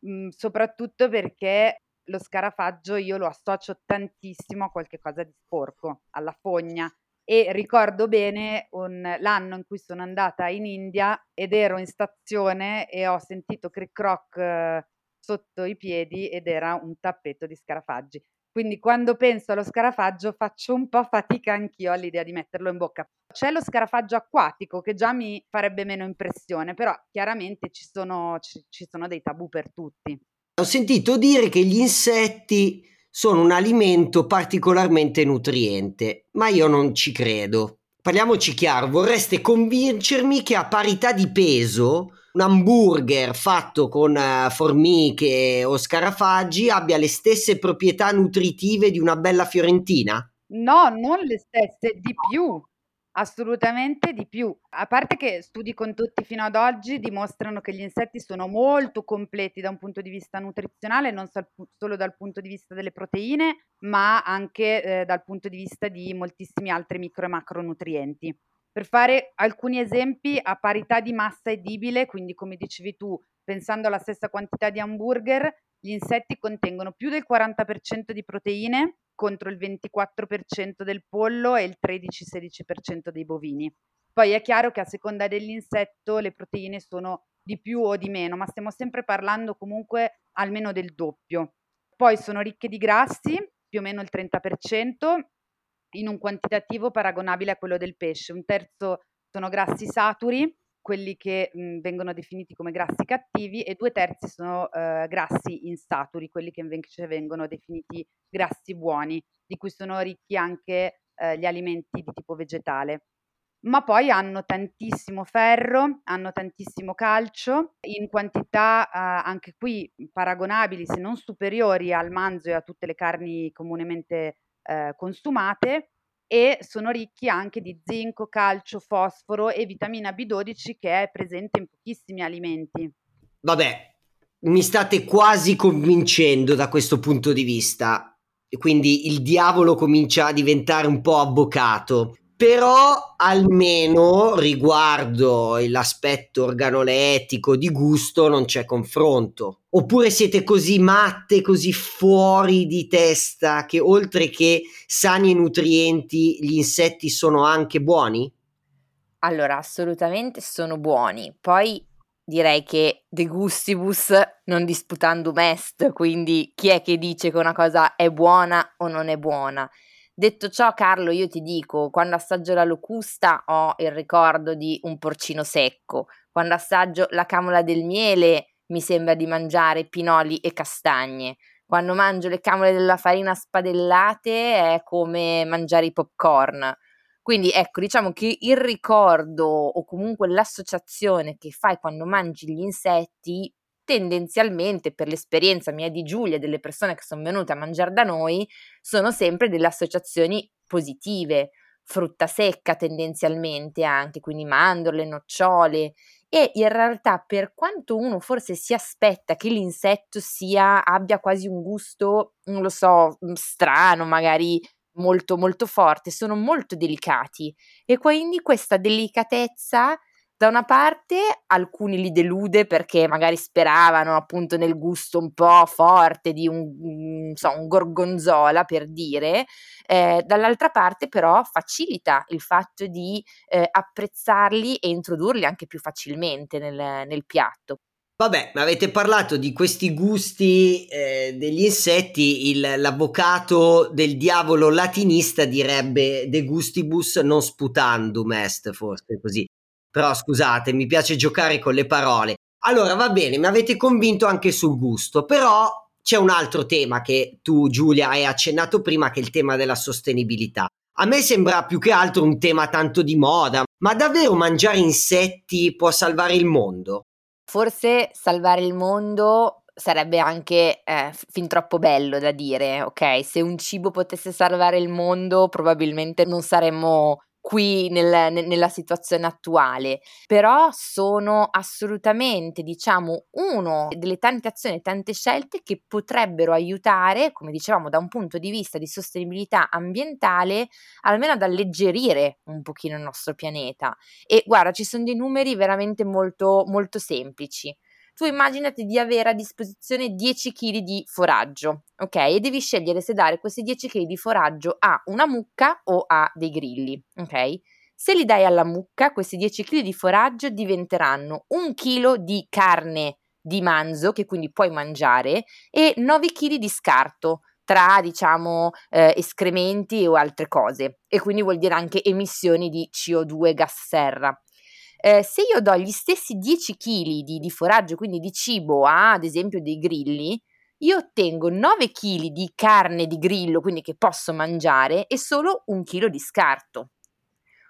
mhmm, soprattutto perché lo scarafaggio io lo associo tantissimo a qualche cosa di sporco, alla fogna e ricordo bene un l'anno in cui sono andata in India ed ero in stazione e ho sentito cric croc eh, sotto i piedi ed era un tappeto di scarafaggi. Quindi quando penso allo scarafaggio faccio un po' fatica anch'io all'idea di metterlo in bocca. C'è lo scarafaggio acquatico che già mi farebbe meno impressione, però chiaramente ci sono, ci, ci sono dei tabù per tutti. Ho sentito dire che gli insetti sono un alimento particolarmente nutriente, ma io non ci credo. Parliamoci chiaro, vorreste convincermi che a parità di peso un hamburger fatto con uh, formiche o scarafaggi abbia le stesse proprietà nutritive di una bella fiorentina? No, non le stesse, di più. Assolutamente di più. A parte che studi condotti fino ad oggi dimostrano che gli insetti sono molto completi da un punto di vista nutrizionale, non solo dal punto di vista delle proteine, ma anche eh, dal punto di vista di moltissimi altri micro e macronutrienti. Per fare alcuni esempi, a parità di massa edibile, quindi come dicevi tu, pensando alla stessa quantità di hamburger, gli insetti contengono più del 40% di proteine contro il 24% del pollo e il 13-16% dei bovini. Poi è chiaro che a seconda dell'insetto le proteine sono di più o di meno, ma stiamo sempre parlando comunque almeno del doppio. Poi sono ricche di grassi, più o meno il 30%, in un quantitativo paragonabile a quello del pesce. Un terzo sono grassi saturi, quelli che mh, vengono definiti come grassi cattivi, e due terzi sono eh, grassi insaturi, quelli che invece vengono definiti grassi buoni, di cui sono ricchi anche eh, gli alimenti di tipo vegetale. Ma poi hanno tantissimo ferro, hanno tantissimo calcio, in quantità eh, anche qui paragonabili, se non superiori al manzo e a tutte le carni comunemente eh, consumate e sono ricchi anche di zinco, calcio, fosforo e vitamina B12 che è presente in pochissimi alimenti. Vabbè, mi state quasi convincendo da questo punto di vista. Quindi il diavolo comincia a diventare un po' avvocato però almeno riguardo l'aspetto organolettico di gusto non c'è confronto. Oppure siete così matte, così fuori di testa che oltre che sani e nutrienti gli insetti sono anche buoni? Allora, assolutamente sono buoni. Poi direi che de gustibus non disputandum est, quindi chi è che dice che una cosa è buona o non è buona? Detto ciò, Carlo, io ti dico, quando assaggio la locusta ho il ricordo di un porcino secco, quando assaggio la camola del miele mi sembra di mangiare pinoli e castagne, quando mangio le camole della farina spadellate è come mangiare i popcorn. Quindi ecco, diciamo che il ricordo o comunque l'associazione che fai quando mangi gli insetti tendenzialmente per l'esperienza mia di Giulia, delle persone che sono venute a mangiare da noi, sono sempre delle associazioni positive, frutta secca tendenzialmente anche, quindi mandorle, nocciole. E in realtà per quanto uno forse si aspetta che l'insetto sia abbia quasi un gusto, non lo so, mm, strano, magari molto molto forte, sono molto delicati. E quindi questa delicatezza da una parte alcuni li delude perché magari speravano appunto nel gusto un po' forte di un, un, so, un gorgonzola per dire, eh, dall'altra parte però facilita il fatto di eh, apprezzarli e introdurli anche più facilmente nel, nel piatto. Vabbè, avete parlato di questi gusti eh, degli insetti, il, l'avvocato del diavolo latinista direbbe de gustibus non sputandum est, forse così. Però scusate, mi piace giocare con le parole. Allora, va bene, mi avete convinto anche sul gusto, però c'è un altro tema che tu, Giulia, hai accennato prima, che è il tema della sostenibilità. A me sembra più che altro un tema tanto di moda, ma davvero mangiare insetti può salvare il mondo? Forse salvare il mondo sarebbe anche eh, fin troppo bello da dire, ok? Se un cibo potesse salvare il mondo, probabilmente non saremmo qui nel, ne, nella situazione attuale, però sono assolutamente, diciamo, uno delle tante azioni, tante scelte che potrebbero aiutare, come dicevamo, da un punto di vista di sostenibilità ambientale, almeno ad alleggerire un pochino il nostro pianeta. E guarda, ci sono dei numeri veramente molto, molto semplici tu immaginati di avere a disposizione 10 kg di foraggio, ok? E devi scegliere se dare questi 10 kg di foraggio a una mucca o a dei grilli, ok? Se li dai alla mucca, questi 10 kg di foraggio diventeranno 1 kg di carne di manzo, che quindi puoi mangiare, e 9 kg di scarto, tra diciamo eh, escrementi o altre cose e quindi vuol dire anche emissioni di CO2 gas serra. Eh, se io do gli stessi 10 kg di, di foraggio, quindi di cibo, a ad esempio dei grilli, io ottengo 9 kg di carne di grillo, quindi che posso mangiare, e solo un chilo di scarto.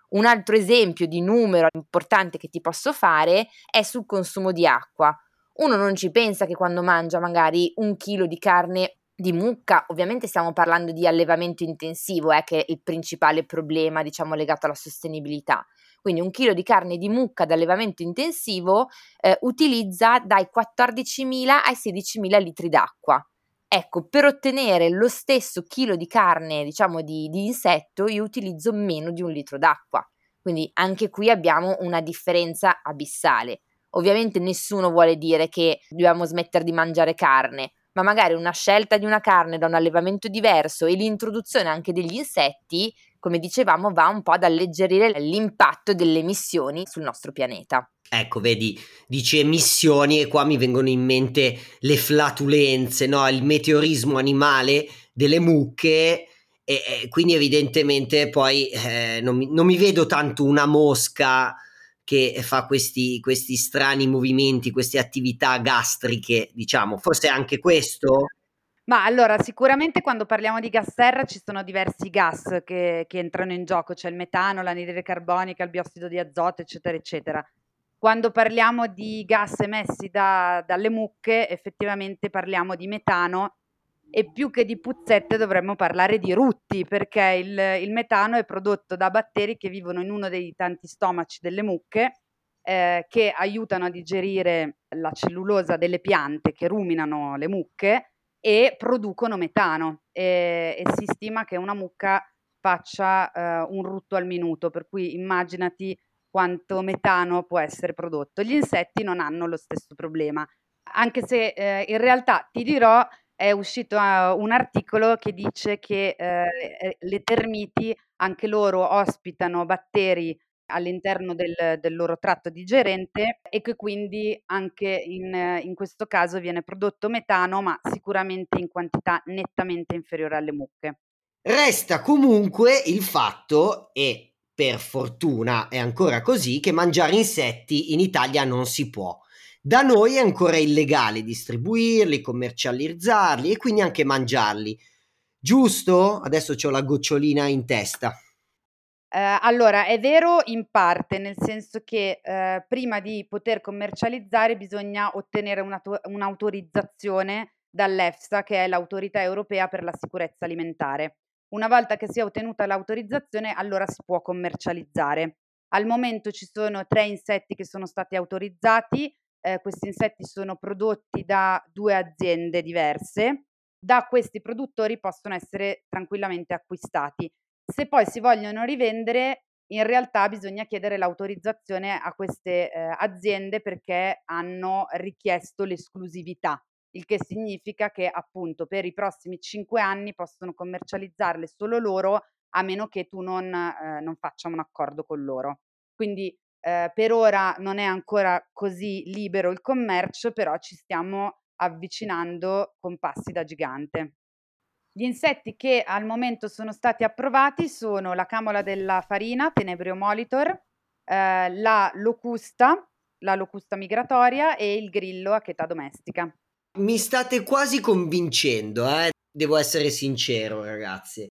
Un altro esempio di numero importante che ti posso fare è sul consumo di acqua. Uno non ci pensa che quando mangia magari un chilo di carne di mucca, ovviamente stiamo parlando di allevamento intensivo, eh, che è il principale problema, diciamo, legato alla sostenibilità quindi un chilo di carne di mucca d'allevamento intensivo eh, utilizza dai 14.000 ai 16.000 litri d'acqua. Ecco, per ottenere lo stesso chilo di carne, diciamo, di, di insetto, io utilizzo meno di un litro d'acqua. Quindi anche qui abbiamo una differenza abissale. Ovviamente nessuno vuole dire che dobbiamo smettere di mangiare carne, ma magari una scelta di una carne da un allevamento diverso e l'introduzione anche degli insetti come dicevamo, va un po' ad alleggerire l'impatto delle emissioni sul nostro pianeta. Ecco, vedi, dice emissioni e qua mi vengono in mente le flatulenze, no? il meteorismo animale delle mucche e, e quindi evidentemente poi eh, non, mi, non, mi, vedo tanto una mosca che fa questi, questi strani movimenti, queste attività gastriche, diciamo, forse anche questo ma allora, sicuramente quando parliamo di gas serra ci sono diversi gas che, che entrano in gioco, c'è il metano, l'anidride carbonica, il biossido di azoto, eccetera, eccetera. Quando parliamo di gas emessi da, dalle mucche, effettivamente parliamo di metano e più che di puzzette dovremmo parlare di rutti, perché il, il metano è prodotto da batteri che vivono in uno dei tanti stomaci delle mucche, eh, che aiutano a digerire la cellulosa delle piante che ruminano le mucche e producono metano e, e si stima che una mucca faccia eh, un rutto al minuto, per cui immaginati quanto metano può essere prodotto. Gli insetti non hanno lo stesso problema, anche se eh, in realtà ti dirò è uscito uh, un articolo che dice che eh, le termiti anche loro ospitano batteri all'interno del, del loro tratto digerente e che quindi anche in, in questo caso viene prodotto metano, ma sicuramente in quantità nettamente inferiore alle mucche. Resta comunque il fatto, e per fortuna è ancora così, che mangiare insetti in Italia non si può. Da noi è ancora illegale distribuirli, commercializzarli e quindi anche mangiarli. Giusto? Adesso ho la gocciolina in testa. Ehm, allora è vero in parte, nel senso che, ehm, prima di poter commercializzare bisogna ottenere un'auto un'autorizzazione dall'EFSA, che è l'Autorità Europea per la Sicurezza Alimentare. Una volta che si è ottenuta l'autorizzazione, allora si può commercializzare. Al momento ci sono 3 insetti che sono stati autorizzati, ehm, questi insetti sono prodotti da 2 aziende diverse da questi produttori possono essere tranquillamente acquistati. Se poi si vogliono rivendere, in realtà bisogna chiedere l'autorizzazione a queste eh, aziende perché hanno richiesto l'esclusività, il che significa che appunto per i prossimi cinque anni possono commercializzarle solo loro a meno che tu non, eh, non faccia un accordo con loro. Quindi eh, per ora non è ancora così libero il commercio, però ci stiamo avvicinando con passi da gigante. Gli insetti che al momento sono stati approvati sono la camola della farina, Tenebrio molitor, eh, la locusta, la locusta migratoria e il grillo acheta domestica. Mi state quasi convincendo, eh? devo essere sincero ragazzi.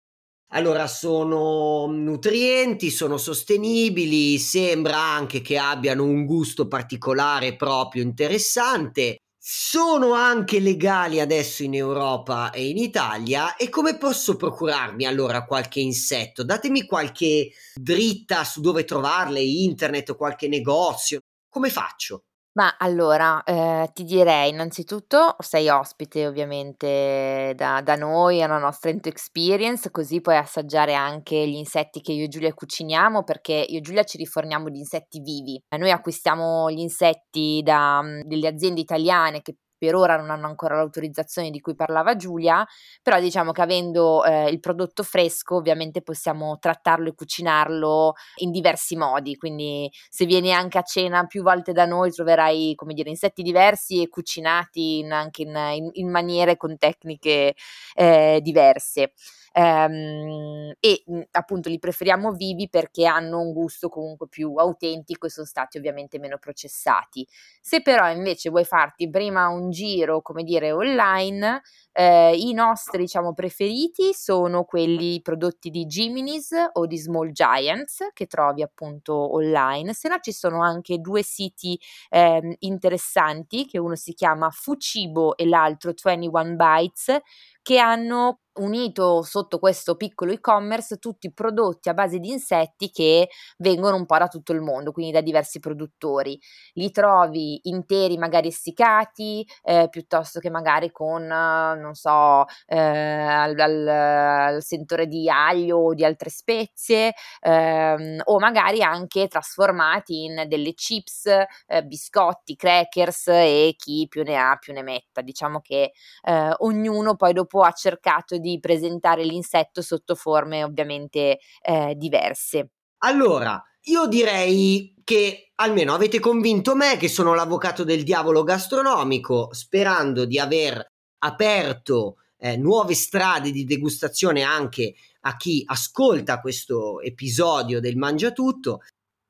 Allora, sono nutrienti, sono sostenibili, sembra anche che abbiano un gusto particolare proprio interessante. Sono anche legali adesso in Europa e in Italia e come posso procurarmi allora qualche insetto? Datemi qualche dritta su dove trovarle, internet o qualche negozio. Come faccio? Ma allora, ehm, ti direi innanzitutto sei ospite ovviamente da da noi, una nostra Into Experience, così puoi assaggiare anche gli insetti che io e Giulia cuciniamo, perché io e Giulia ci riforniamo di insetti vivi. Noi acquistiamo gli insetti da mhmm, delle aziende italiane che per ora non hanno ancora l'autorizzazione di cui parlava Giulia, però diciamo che avendo eh, il prodotto fresco ovviamente possiamo trattarlo e cucinarlo in diversi modi, quindi se vieni anche a cena più volte da noi troverai come dire insetti diversi e cucinati in, anche in, in, in maniere con tecniche eh, diverse ehm, e mh, appunto li preferiamo vivi perché hanno un gusto comunque più autentico e sono stati ovviamente meno processati. Se però invece vuoi farti prima un giro, come dire, online, eh, i nostri diciamo preferiti sono quelli prodotti di Giminis o di Small Giants che trovi appunto online, se no ci sono anche due siti eh, interessanti che uno si chiama Fucibo e l'altro 21 Bytes che hanno unito sotto questo piccolo e-commerce tutti i prodotti a base di insetti che vengono un po' da tutto il mondo, quindi da diversi produttori. Li trovi interi, magari essiccati, eh, piuttosto che magari con, non so, eh, al, al, al, sentore di aglio o di altre spezie, ehm, o magari anche trasformati in delle chips, eh, biscotti, crackers e chi più ne ha più ne metta. Diciamo che eh, ognuno poi dopo ha cercato di presentare l'insetto sotto forme ovviamente eh, diverse. Allora, io direi che almeno avete convinto me che sono l'avvocato del diavolo gastronomico, sperando di aver aperto eh, nuove strade di degustazione anche a chi ascolta questo episodio del Mangiatutto.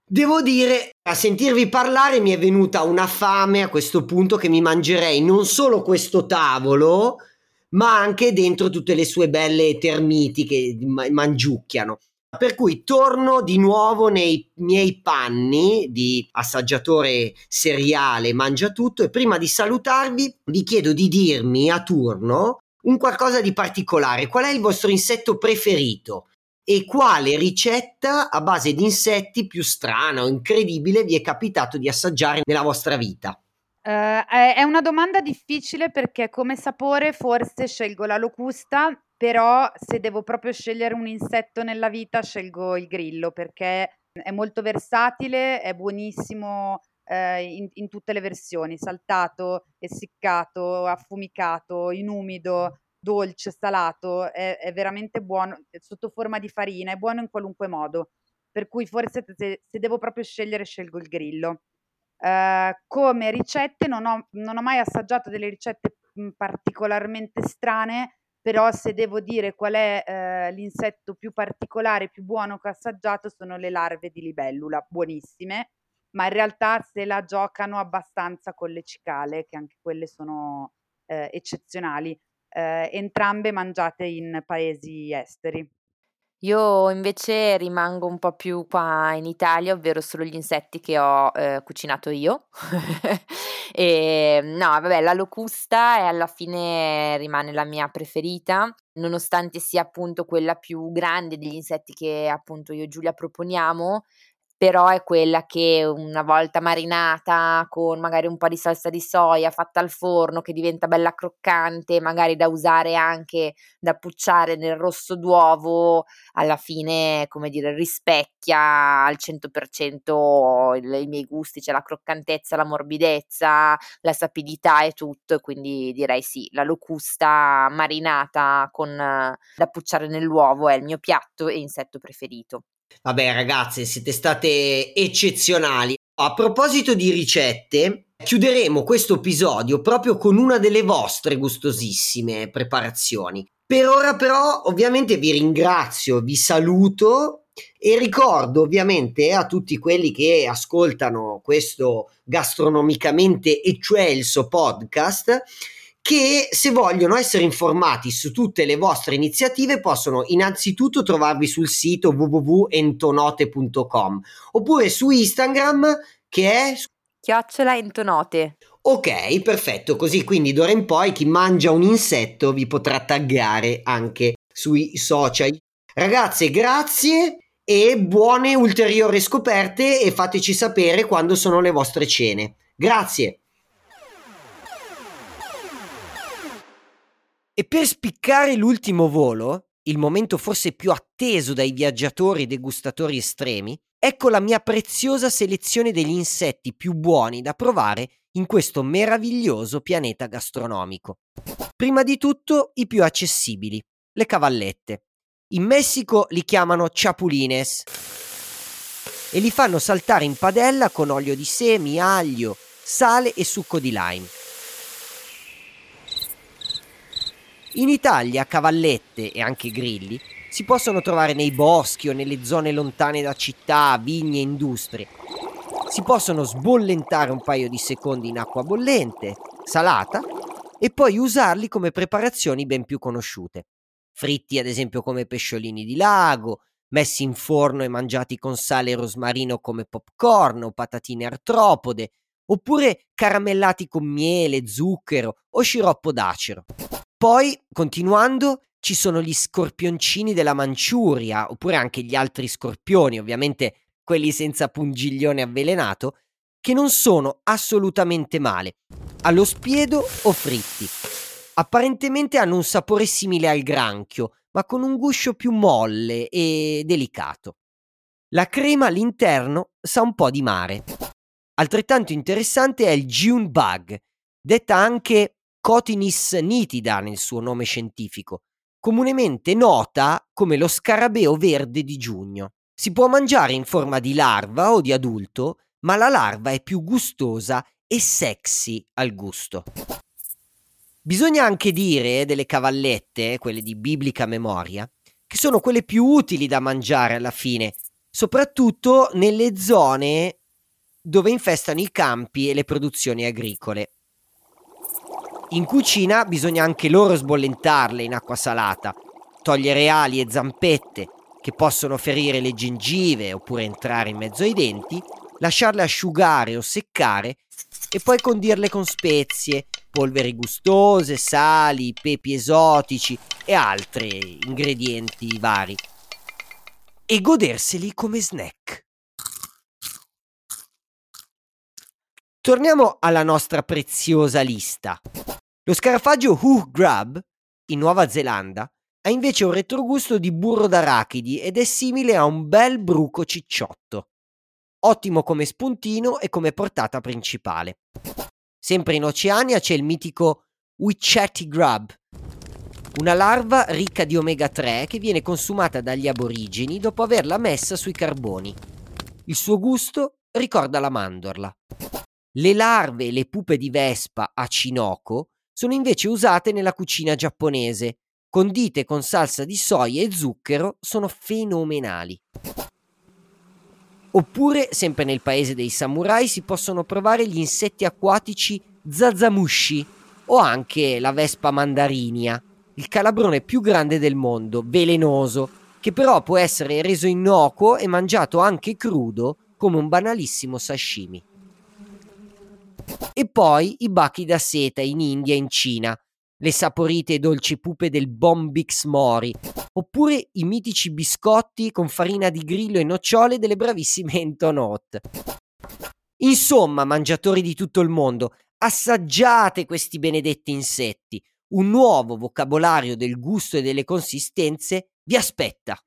Devo dire, a sentirvi parlare mi è venuta una fame a questo punto che mi mangerei non solo questo tavolo, ma anche dentro tutte le sue belle termiti che mangiucchiano. Per cui torno di nuovo nei miei panni di assaggiatore seriale mangia tutto e prima di salutarvi vi chiedo di dirmi a turno un qualcosa di particolare. Qual è il vostro insetto preferito? E quale ricetta a base di insetti più strana o incredibile vi è capitato di assaggiare nella vostra vita? Ehm, è è una domanda difficile perché come sapore forse scelgo la locusta, però se devo proprio scegliere un insetto nella vita scelgo il grillo perché è molto versatile, è buonissimo, ehm, in in tutte le versioni, saltato, essiccato, affumicato, in umido, dolce, salato, è è veramente buono, sotto forma di farina, è buono in qualunque modo. Per cui forse se se devo proprio scegliere scelgo il grillo. Ehm, come ricette non ho non ho mai assaggiato delle ricette, mhmm, particolarmente strane, però se devo dire qual è, ehm, l'insetto più particolare, più buono che ho assaggiato sono le larve di libellula, buonissime, ma in realtà se la giocano abbastanza con le cicale, che anche quelle sono, ehm, eccezionali, ehm, entrambe mangiate in paesi esteri. Io invece rimango un po' più qua in Italia, ovvero solo gli insetti che ho, ehm, cucinato io. (laughs) Ehm, no, vabbè, la locusta e alla fine rimane la mia preferita, nonostante sia appunto quella più grande degli insetti che appunto io e Giulia proponiamo, però è quella che una volta marinata con magari un po' di salsa di soia fatta al forno che diventa bella croccante, magari da usare anche da pucciare nel rosso d'uovo, alla fine, come dire, rispecchia al 100% il, i miei gusti, c'è la croccantezza, la morbidezza, la sapidità e tutto, quindi direi sì, la locusta marinata con da pucciare nell'uovo è il mio piatto e insetto preferito. Vabbè ragazze, siete state eccezionali. A proposito di ricette, chiuderemo questo episodio proprio con una delle vostre gustosissime preparazioni. Per ora però ovviamente vi ringrazio, vi saluto e ricordo ovviamente a tutti quelli che ascoltano questo gastronomicamente eccelso podcast che se vogliono essere informati su tutte le vostre iniziative possono innanzitutto trovarvi sul sito www.entonote.com oppure su Instagram che è chiocciola entonote. Ok, perfetto, così quindi d'ora in poi chi mangia un insetto vi potrà taggare anche sui social. Ragazze, grazie e buone ulteriori scoperte e fateci sapere quando sono le vostre cene. Grazie. E per spiccare l'ultimo volo, il momento forse più atteso dai viaggiatori e degustatori estremi, ecco la mia preziosa selezione degli insetti più buoni da provare in questo meraviglioso pianeta gastronomico. Prima di tutto i più accessibili, le cavallette. In Messico li chiamano chapulines e li fanno saltare in padella con olio di semi, aglio, sale e succo di lime. In Italia cavallette e anche grilli si possono trovare nei boschi o nelle zone lontane da città, vigne e industrie. Si possono sbollentare un paio di secondi in acqua bollente, salata, e poi usarli come preparazioni ben più conosciute. Fritti ad esempio come pesciolini di lago, messi in forno e mangiati con sale e rosmarino come popcorn o patatine artropode, oppure caramellati con miele, zucchero o sciroppo d'acero. Poi, continuando, ci sono gli scorpioncini della Manciuria, oppure anche gli altri scorpioni, ovviamente quelli senza pungiglione avvelenato, che non sono assolutamente male, allo spiedo o fritti. Apparentemente hanno un sapore simile al granchio, ma con un guscio più molle e delicato. La crema all'interno sa un po' di mare. Altrettanto interessante è il June Bug, detta anche Cotinis nitida nel suo nome scientifico, comunemente nota come lo scarabeo verde di giugno. Si può mangiare in forma di larva o di adulto, ma la larva è più gustosa e sexy al gusto. Bisogna anche dire delle cavallette, quelle di biblica memoria, che sono quelle più utili da mangiare alla fine, soprattutto nelle zone dove infestano i campi e le produzioni agricole. In cucina bisogna anche loro sbollentarle in acqua salata, togliere ali e zampette che possono ferire le gengive oppure entrare in mezzo ai denti, lasciarle asciugare o seccare e poi condirle con spezie, polveri gustose, sali, pepi esotici e altri ingredienti vari. E goderseli come snack. Torniamo alla nostra preziosa lista. Lo scarafaggio Hoo Grub, in Nuova Zelanda, ha invece un retrogusto di burro d'arachidi ed è simile a un bel bruco cicciotto. Ottimo come spuntino e come portata principale. Sempre in Oceania c'è il mitico Wichetty Grub, una larva ricca di omega 3 che viene consumata dagli aborigeni dopo averla messa sui carboni. Il suo gusto ricorda la mandorla. Le larve e le pupe di vespa a cinoco sono invece usate nella cucina giapponese. Condite con salsa di soia e zucchero sono fenomenali. Oppure, sempre nel paese dei samurai, si possono provare gli insetti acquatici zazamushi o anche la vespa mandarinia, il calabrone più grande del mondo, velenoso, che però può essere reso innocuo e mangiato anche crudo come un banalissimo sashimi. E poi i bachi da seta in India e in Cina, le saporite e dolci pupe del Bombix Mori, oppure i mitici biscotti con farina di grillo e nocciole delle bravissime (laughs) Entonot. Insomma, mangiatori di tutto il mondo, assaggiate questi benedetti insetti. Un nuovo vocabolario del gusto e delle consistenze vi aspetta.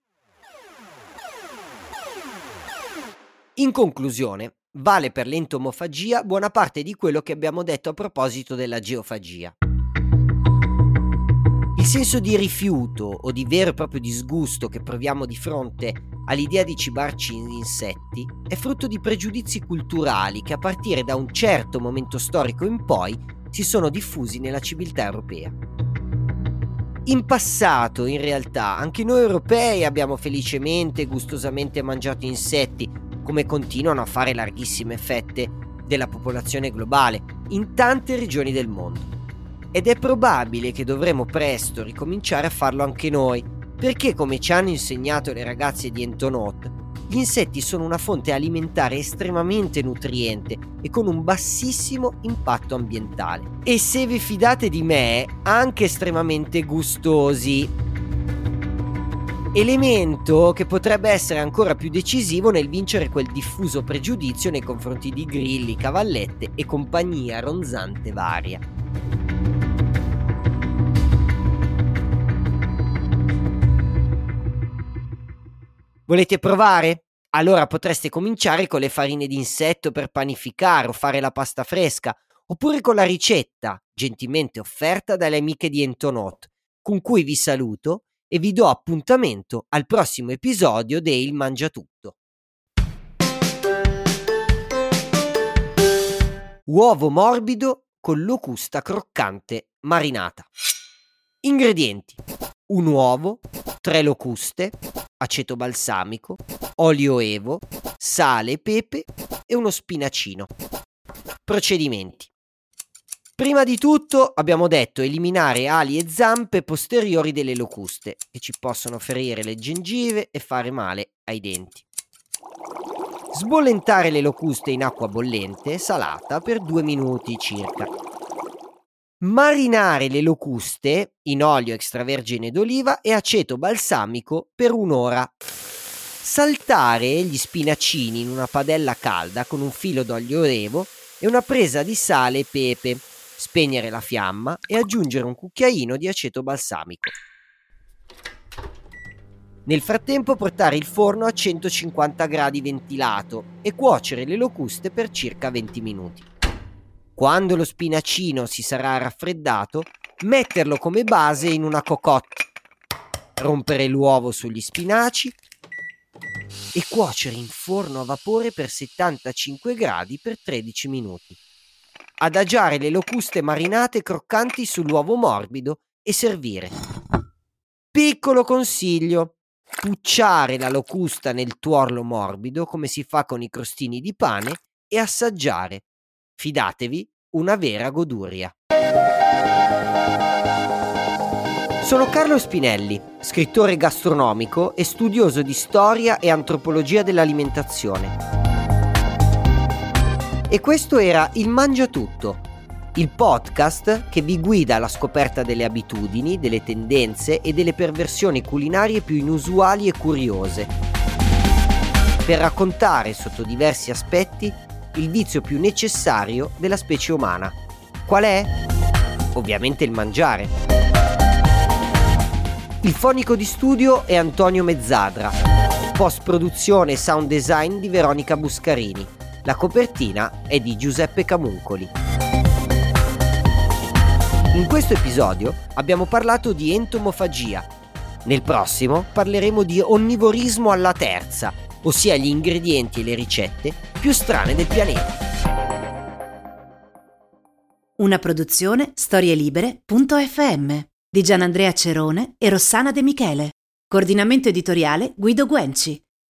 In conclusione, vale per l'entomofagia buona parte di quello che abbiamo detto a proposito della geofagia. Il senso di rifiuto o di vero e proprio disgusto che proviamo di fronte all'idea di cibarci in insetti è frutto di pregiudizi culturali che a partire da un certo momento storico in poi si sono diffusi nella civiltà europea. In passato, in realtà, anche noi europei abbiamo felicemente e gustosamente mangiato insetti, come continuano a fare larghissime fette della popolazione globale in tante regioni del mondo. Ed è probabile che dovremo presto ricominciare a farlo anche noi, perché come ci hanno insegnato le ragazze di Entonot, gli insetti sono una fonte alimentare estremamente nutriente e con un bassissimo impatto ambientale. E se vi fidate di me, anche estremamente gustosi. Elemento che potrebbe essere ancora più decisivo nel vincere quel diffuso pregiudizio nei confronti di grilli, cavallette e compagnia ronzante varia. Volete provare? Allora potreste cominciare con le farine d'insetto per panificare o fare la pasta fresca, oppure con la ricetta, gentilmente offerta dalle amiche di Entonot, con cui vi saluto e vi do appuntamento al prossimo episodio di Il Mangiatutto. Uovo morbido con locusta croccante marinata. Ingredienti: un uovo, tre locuste, aceto balsamico, olio evo, sale, pepe e uno spinacino. Procedimenti. Prima di tutto abbiamo detto eliminare ali e zampe posteriori delle locuste che ci possono ferire le gengive e fare male ai denti. Sbollentare le locuste in acqua bollente salata per due minuti circa. Marinare le locuste in olio extravergine d'oliva e aceto balsamico per un'ora. Saltare gli spinacini in una padella calda con un filo d'olio revo e una presa di sale e pepe. Spegnere la fiamma e aggiungere un cucchiaino di aceto balsamico. Nel frattempo portare il forno a 150 gradi ventilato e cuocere le locuste per circa 20 minuti. Quando lo spinacino si sarà raffreddato, metterlo come base in una cocotte, rompere l'uovo sugli spinaci e cuocere in forno a vapore per 75 gradi per 13 minuti. Adagiare le locuste marinate croccanti sull'uovo morbido e servire. Piccolo consiglio: pucciare la locusta nel tuorlo morbido come si fa con i crostini di pane e assaggiare Fidatevi, una vera goduria. Sono Carlo Spinelli, scrittore gastronomico e studioso di storia e antropologia dell'alimentazione. E questo era Il Mangiatutto, il podcast che vi guida alla scoperta delle abitudini, delle tendenze e delle perversioni culinarie più inusuali e curiose, per raccontare sotto diversi aspetti il vizio più necessario della specie umana. Qual è? Ovviamente il mangiare. Il fonico di studio è Antonio Mezzadra. Post produzione e sound design di Veronica Buscarini. La copertina è di Giuseppe Camuncoli. In questo episodio abbiamo parlato di entomofagia. Nel prossimo parleremo di onnivorismo alla terza, ossia gli ingredienti e le ricette più strane del pianeta. Una produzione storielibere.fm di Gianandrea Cerone e Rossana De Michele. Coordinamento editoriale Guido Guenci.